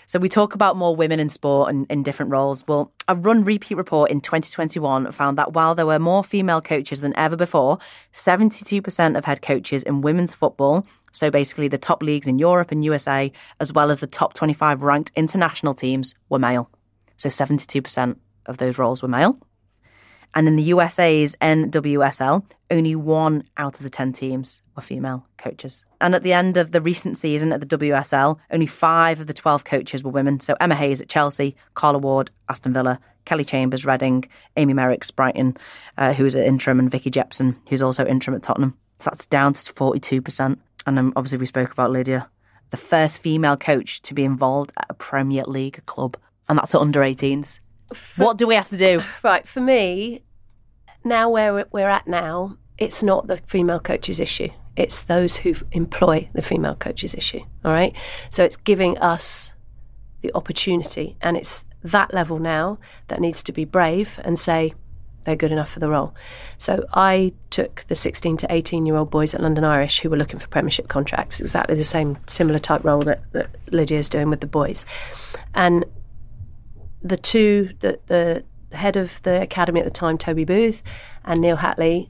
So we talk about more women in sport and in different roles. Well, a RunRepeat report in 2021 found that while there were more female coaches than ever before, 72% of head coaches in women's football, so basically the top leagues in Europe and USA, as well as the top 25 ranked international teams, were male. So 72% of those roles were male. And in the USA's NWSL, only one out of the 10 teams were female coaches. And at the end of the recent season at the WSL, only five of the 12 coaches were women. So Emma Hayes at Chelsea, Carla Ward, Aston Villa, Kelly Chambers, Reading, Amy Merricks, Brighton, uh, who is at interim, and Vicky Jepson, who's also interim at Tottenham. So that's down to 42%. And um, obviously we spoke about Lydia, the first female coach to be involved at a Premier League club. And that's at under 18s. what do we have to do? Right, for me, now where we're at now, it's not the female coaches issue. It's those who employ the female coaches issue. All right. So it's giving us the opportunity, and it's that level now that needs to be brave and say they're good enough for the role. So I took the 16 to 18 year old boys at London Irish who were looking for Premiership contracts, exactly the same similar type role that, that Lydia is doing with the boys, and the two the, the head of the academy at the time, Toby Booth, and Neil Hatley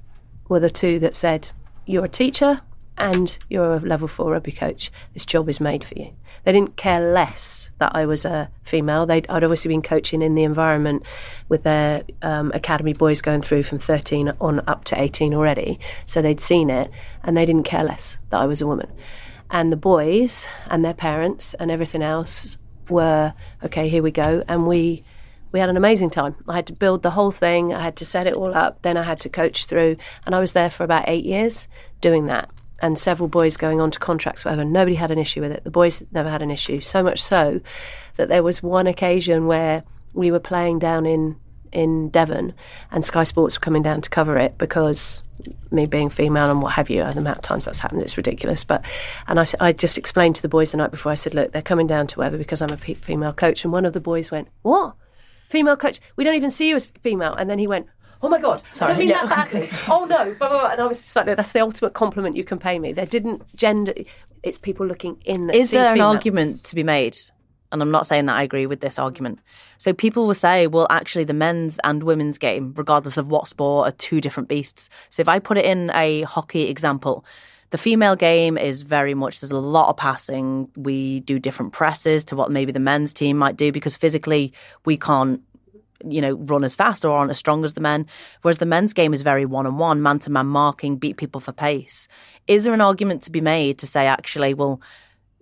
were the two that said, You're a teacher and you're a level four rugby coach. This job is made for you. They didn't care less that I was a female. They'd, I'd obviously been coaching in the environment with their um, academy boys going through from 13 on up to 18 already. So they'd seen it and they didn't care less that I was a woman. And the boys and their parents and everything else were, okay, here we go. And we we had an amazing time. I had to build the whole thing, I had to set it all up, then I had to coach through, and I was there for about eight years doing that. And several boys going on to contracts, whatever. Nobody had an issue with it. The boys never had an issue. So much so that there was one occasion where we were playing down in in Devon, and Sky Sports were coming down to cover it because me being female and what have you, and the amount of times that's happened, it's ridiculous. But and I, I just explained to the boys the night before. I said, look, they're coming down to whatever because I'm a female coach, and one of the boys went, what? female coach. We don't even see you as female. And then he went, Oh my God, Sorry, I don't mean no. that badly. oh no, blah, blah, blah. And I was just like, no, that's the ultimate compliment you can pay me. They didn't gender, it's people looking in. Is there an female. argument to be made? And I'm not saying that I agree with this argument. So people will say, well, actually, the men's and women's game, regardless of what sport, are two different beasts. So if I put it in a hockey example, the female game is very much there's a lot of passing. We do different presses to what maybe the men's team might do because physically we can't you know, run as fast or aren't as strong as the men. Whereas the men's game is very one on one, man to man marking, beat people for pace. Is there an argument to be made to say, actually, well,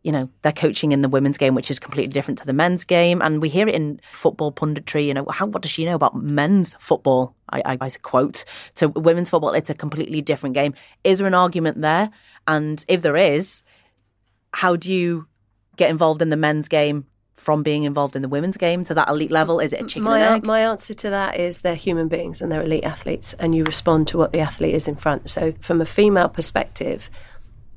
you know, they're coaching in the women's game, which is completely different to the men's game. And we hear it in football punditry, you know, how, what does she know about men's football? I, I, I quote to women's football, it's a completely different game. Is there an argument there? And if there is, how do you get involved in the men's game from being involved in the women's game to that elite level? Is it a chicken my, and egg? My answer to that is they're human beings and they're elite athletes, and you respond to what the athlete is in front. So, from a female perspective,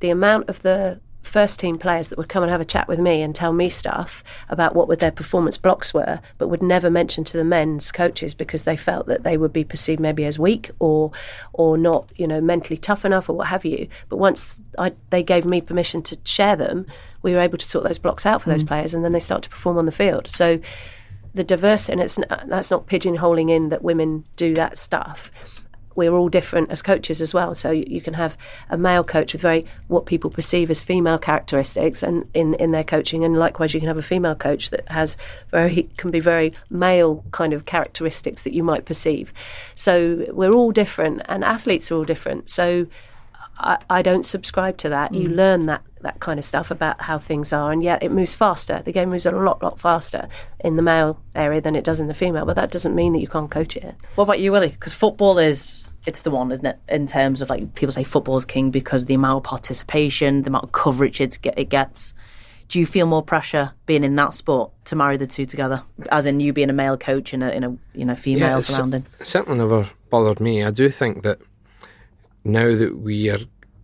the amount of the first team players that would come and have a chat with me and tell me stuff about what their performance blocks were, but would never mention to the men's coaches because they felt that they would be perceived maybe as weak or or not, you know, mentally tough enough or what have you. But once I, they gave me permission to share them, we were able to sort those blocks out for those mm. players, and then they start to perform on the field. So the diversity, and it's that's not pigeonholing in that women do that stuff we're all different as coaches as well. So you, you can have a male coach with very what people perceive as female characteristics, and in in their coaching, and likewise you can have a female coach that has very can be very male kind of characteristics that you might perceive. So we're all different, and athletes are all different. So I, I don't subscribe to that. You Mm. learn that that kind of stuff about how things are, and yet it moves faster. The game moves a lot, lot faster in the male area than it does in the female. But that doesn't mean that you can't coach it. What about you, Willie? Because football is it's the one, isn't it? In terms of like people say football is king because the amount of participation, the amount of coverage it, get, it gets. Do you feel more pressure being in that sport to marry the two together, as in you being a male coach in a in a you know female it's- surrounding? Certainly never bothered me. I do think that now that we are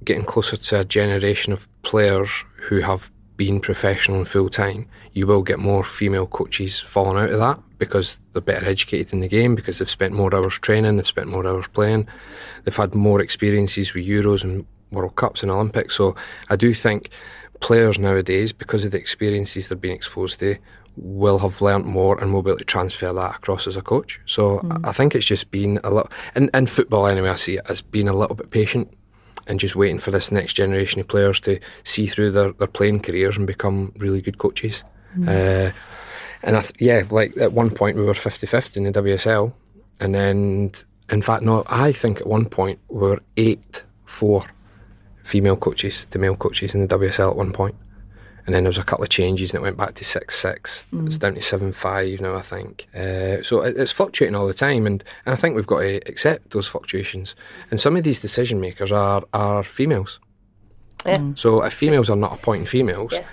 getting closer to a generation of players who have been professional and full time, you will get more female coaches falling out of that because they're better educated in the game, because they've spent more hours training, they've spent more hours playing, they've had more experiences with Euros and World Cups and Olympics. So I do think players nowadays, because of the experiences they're being exposed to, will have learnt more and will be able to transfer that across as a coach. So Mm. I think it's just been a little, in, in football anyway, I see it as being a little bit patient and just waiting for this next generation of players to see through their, their playing careers and become really good coaches. Mm. Uh, and I th- yeah, like at one point we were 50 50 in the WSL. And then, in fact, no, I think at one point we were 8 4 female coaches to male coaches in the WSL at one point. And then there was a couple of changes and it went back to 6 6. Mm. It's down to 7 5 now, I think. Uh, so it, it's fluctuating all the time. And, and I think we've got to accept those fluctuations. And some of these decision makers are, are females. Yeah. So if females are not appointing females, Yeah.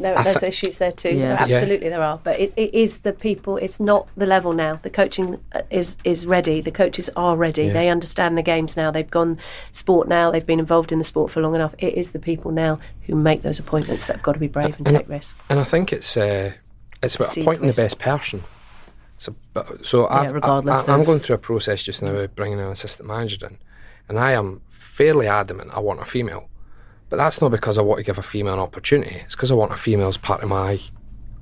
There, there's thi- issues there too. Yeah. There- absolutely, there are. But it, it is the people. It's not the level now. The coaching uh, is is ready. The coaches are ready. Yeah. They understand the games now. They've gone sport now. They've been involved in the sport for long enough. It is the people now who make those appointments that have got to be brave and And- take risks. And I think it's uh, it's about Seek appointing risk. the best person. So, so Yeah, I've, regardless I, I'm going through a process just now of bringing an assistant manager in, and I am fairly adamant I want a female. But that's not because I want to give a female an opportunity. It's because I want a female as part of my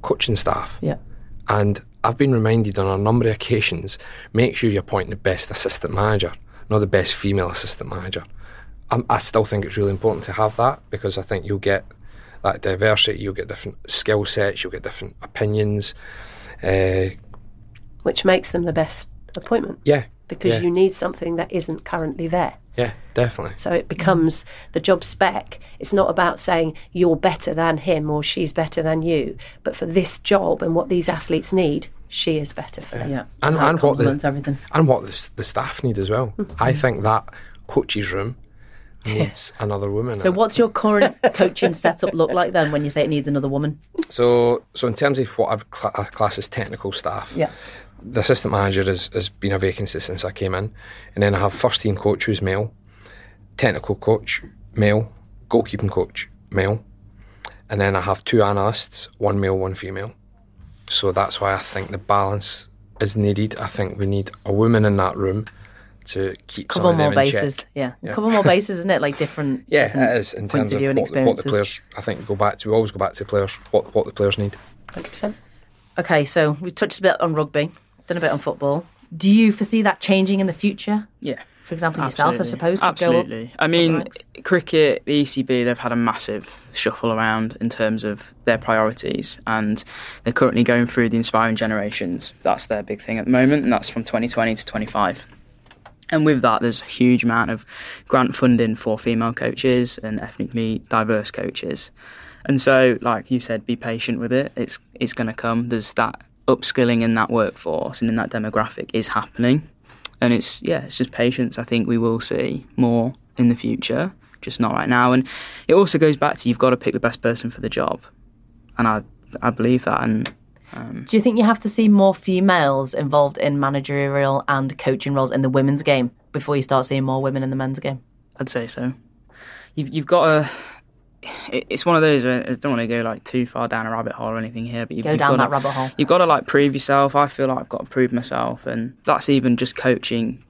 coaching staff. Yeah. And I've been reminded on a number of occasions make sure you appoint the best assistant manager, not the best female assistant manager. I'm, I still think it's really important to have that because I think you'll get that diversity, you'll get different skill sets, you'll get different opinions. Uh, which makes them the best appointment. yeah. Because yeah, you need something that isn't currently there. Yeah, definitely. So it becomes the job spec. It's not about saying you're better than him or she's better than you, but for this job and what these athletes need, she is better for them. Yeah. And, and what the, everything. and what the, the staff need as well. Mm-hmm. I think that coach's room needs another woman. So, in it. what's your current coaching setup look like then? When you say it needs another woman? So, so in terms of what I cl- I class as technical staff, Yeah. The assistant manager has, has been a vacancy since I came in, and then I have first team coach who's male, technical coach male, goalkeeping coach male, and then I have two analysts, one male, one female. So that's why I think the balance is needed. I think we need a woman in that room to keep some Cover more bases. Yeah. Cover more bases, isn't it? Like different. Yeah, different it is in terms of of what, the- what the players. I think go back to we always go back to players. What what the players need. 100%. Okay, so we touched a bit on rugby, done a bit on football. Do you foresee that changing in the future? Yeah. For example, yourself, I suppose, could Absolutely. I mean, ranks. cricket, the ECB, they've had a massive shuffle around in terms of their priorities, and they're currently going through the inspiring generations. That's their big thing at the moment, and that's from 2020 to 25. And with that, there's a huge amount of grant funding for female coaches and ethnically diverse coaches. And so, like you said, be patient with it. It's it's going to come. There's that upskilling in that workforce and in that demographic is happening. And it's yeah, it's just patience. I think we will see more in the future, just not right now. And it also goes back to you've got to pick the best person for the job, and I I believe that. And um, Do you think you have to see more females involved in managerial and coaching roles in the women's game before you start seeing more women in the men's game? I'd say so. You've you've got to. It- It's one of those. uh, I don't want to go like too far down a rabbit hole or anything here, but you've, Go down got that to, rabbit hole. You've got to like prove yourself. I feel like I've got to prove myself, and that's even just coaching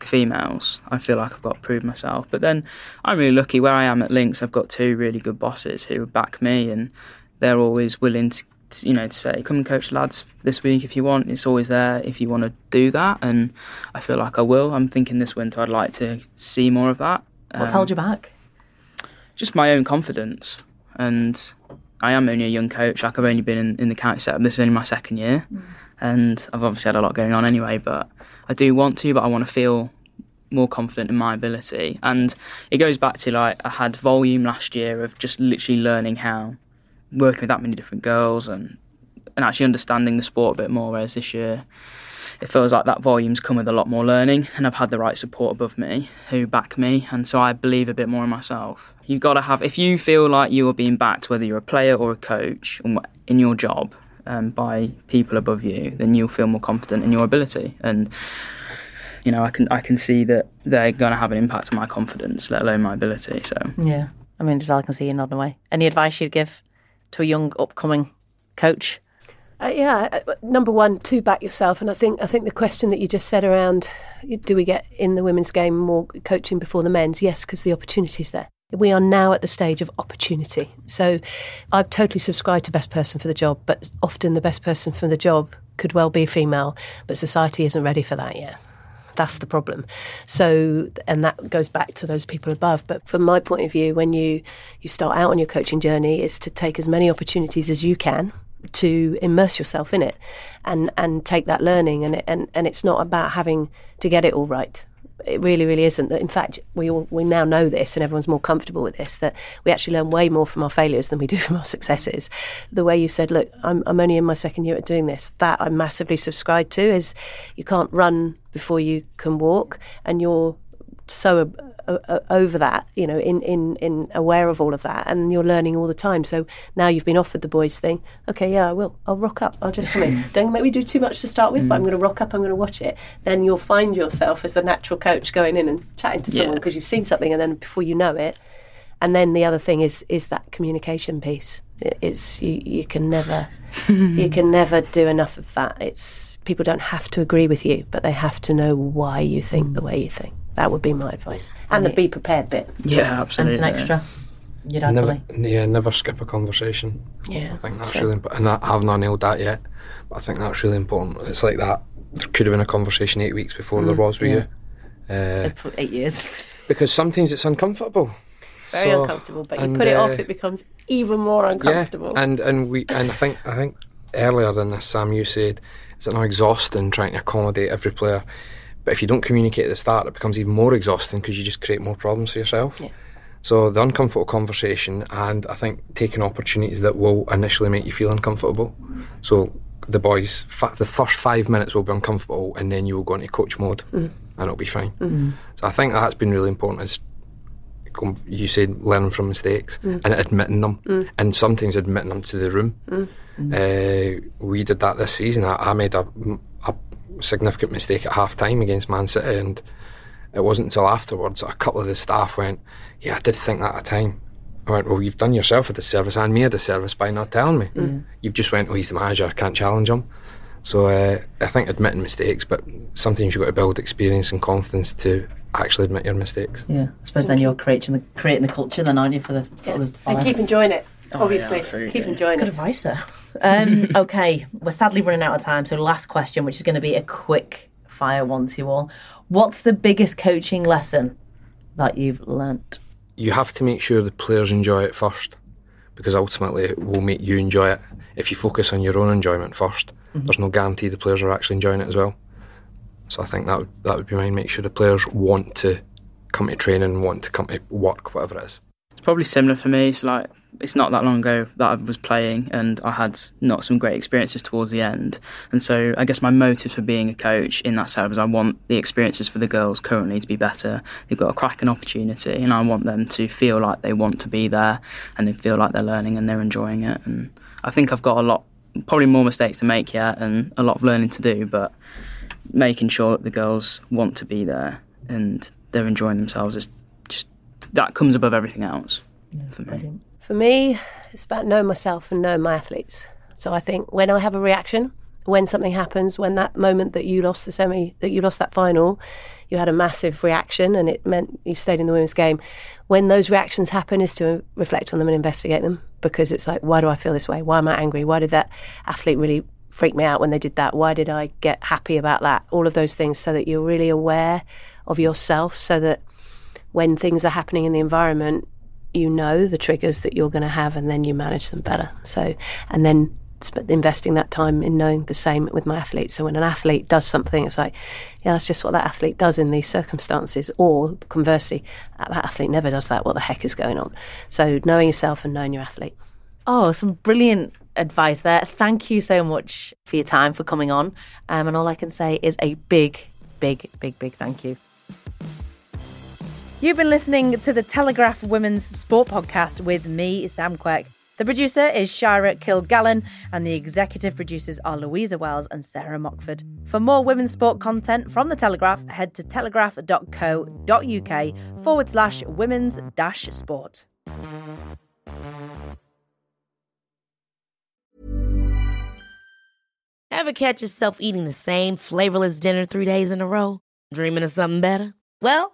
females. I feel like I've got to prove myself. But then I'm really lucky where I am at Lincs. I've got two really good bosses who back me, and they're always willing to, you know, to say, come and coach lads this week if you want. It's always there if you want to do that. And I feel like I will. I'm thinking this winter I'd like to see more of that. What's Um, held you back? Just my own confidence. And I am only a young coach. Like I've only been in, in the county setup. This is only my second year. Mm. And I've obviously had a lot going on anyway, but I do want to, but I want to feel more confident in my ability. And it goes back to like I had volume last year of just literally learning how working with that many different girls and and actually understanding the sport a bit more. Whereas this year, it feels like that volume's come with a lot more learning, and I've had the right support above me who back me, and so I believe a bit more in myself. You've got to have if you feel like you are being backed, whether you're a player or a coach, in your job. Um, by people above you, then you'll feel more confident in your ability, and you know I can I can see that they're going to have an impact on my confidence, let alone my ability. So Yeah. I mean, Giselle, I can see you nodding away. Any advice you'd give to a young upcoming coach? Uh, yeah, uh, number one, to back yourself, and I think I think the question that you just said around, do we get in the women's game more coaching before the men's? Yes, because the opportunity's there. We are now at the stage of opportunity. So, I've totally subscribed to best person for the job, but often the best person for the job could well be a female, but society isn't ready for that yet. That's the problem. So, and that goes back to those people above. But from my point of view, when you you start out on your coaching journey, is to take as many opportunities as you can to immerse yourself in it, and and take that learning. And it, and and it's not about having to get it all right. It really, really isn't. That in fact, we all we now know this, and everyone's more comfortable with this. That we actually learn way more from our failures than we do from our successes. The way you said, "Look, I'm I'm only in my second year at doing this," that I massively subscribe to. Is you can't run before you can walk, and you're so over that, you know, in, in, in aware of all of that, and you're learning all the time. So now you've been offered the boys thing. Okay, yeah, I will. I'll rock up. I'll just come in. Don't make me do too much to start with, but I'm mm. going to rock up. I'm going to watch it. Then you'll find yourself as a natural coach going in and chatting to someone Yeah. because you've seen something, and then before you know it, and then the other thing is is that communication piece. It's you, you can never you can never do enough of that. It's people don't have to agree with you, but they have to know why you think the way you think. That would be my advice, and the be prepared bit. yeah, absolutely. And an extra? You'd add, Never, yeah, never skip a conversation. Yeah, I think that's so- really important. And I, I've not nailed that yet, but I think that's really important. It's like that. There could have been a conversation eight weeks before there Mm, was with yeah. you. Uh, eight years. because sometimes it's uncomfortable. Very So- uncomfortable, but you and, put it off, uh, it becomes even more uncomfortable. Yeah, and and we and I think I think earlier than this, Sam, you said is it not exhausting trying to accommodate every player? But if you don't communicate at the start, it becomes even more exhausting because you just create more problems for yourself. Yeah. So the uncomfortable conversation, and I think taking opportunities that will initially make you feel uncomfortable. So the boys, fa- the first five minutes will be uncomfortable, and then you will go into coach mode, Mhm. and it'll be fine. Mhm. So I think that's been really important. Is com- you said learning from mistakes Mm. and admitting them, Mm. and sometimes admitting them to the room. Mm. Uh, we did that this season. I, I made a, a significant mistake at half time against Man City, and it wasn't until afterwards that a couple of the staff went, Yeah, I did think that at the time. I went, Well, you've done yourself a disservice and me a disservice by not telling me. Mm. You've just went, Oh, he's the manager, I can't challenge him. So uh, I think admitting mistakes, but sometimes you've got to build experience and confidence to actually admit your mistakes. Yeah. I suppose then you're creating the, creating the culture, then, aren't you, for the for others to follow? and keep enjoying it. Oh, obviously, yeah, absolutely. keep enjoying Good it. Good advice there. Um, okay, we're sadly running out of time. So, last question, which is going to be a quick fire one to you all. What's the biggest coaching lesson that you've learnt? you have to make sure the players enjoy it first because ultimately it will make you enjoy it. If you focus on your own enjoyment 1st Mhm. there's no guarantee the players are actually enjoying it as well. So I think that would, that would be mine. Make sure the players want to come to training, want to come to work, whatever it is. It's probably similar for me. It's like it's not that long ago that I was playing, and I had not some great experiences towards the end. And so I guess my motives for being a coach in that setup is I want the experiences for the girls currently to be better. They've got a cracking opportunity, and I want them to feel like they want to be there, and they feel like they're learning and they're enjoying it. And I think I've got a lot, probably more mistakes to make yet, and a lot of learning to do, but making sure that the girls want to be there and they're enjoying themselves is just that comes above everything else for me. For me, it's about knowing myself and knowing my athletes. So I think when I have a reaction, when something happens, when that moment that you lost the semi, that you lost that final, you had a massive reaction and it meant you stayed in the women's game. When those reactions happen, is to reflect on them and investigate them because it's like, why do I feel this way? Why am I angry? Why did that athlete really freak me out when they did that? Why did I get happy about that? All of those things so that you're really aware of yourself so that when things are happening in the environment, you know the triggers that you're going to have and then you manage them better. So, and then investing that time in knowing the same with my athletes. So when an athlete does something, it's like, yeah, that's just what that athlete does in these circumstances. Or conversely, that athlete never does that. What the heck is going on? So knowing yourself and knowing your athlete. Oh, some brilliant advice there. Thank you so much for your time for coming on. Um, and all I can say is a big, big, big, big thank you. You've been listening to the Telegraph Women's Sport Podcast with me, Sam Quek. The producer is Shira Kilgallen, and the executive producers are Louisa Wells and Sarah Mockford. For more women's sport content from The Telegraph, head to telegraph.co.uk forward slash women's dash sport. Ever catch yourself eating the same flavorless dinner three days in a row? Dreaming of something better? Well,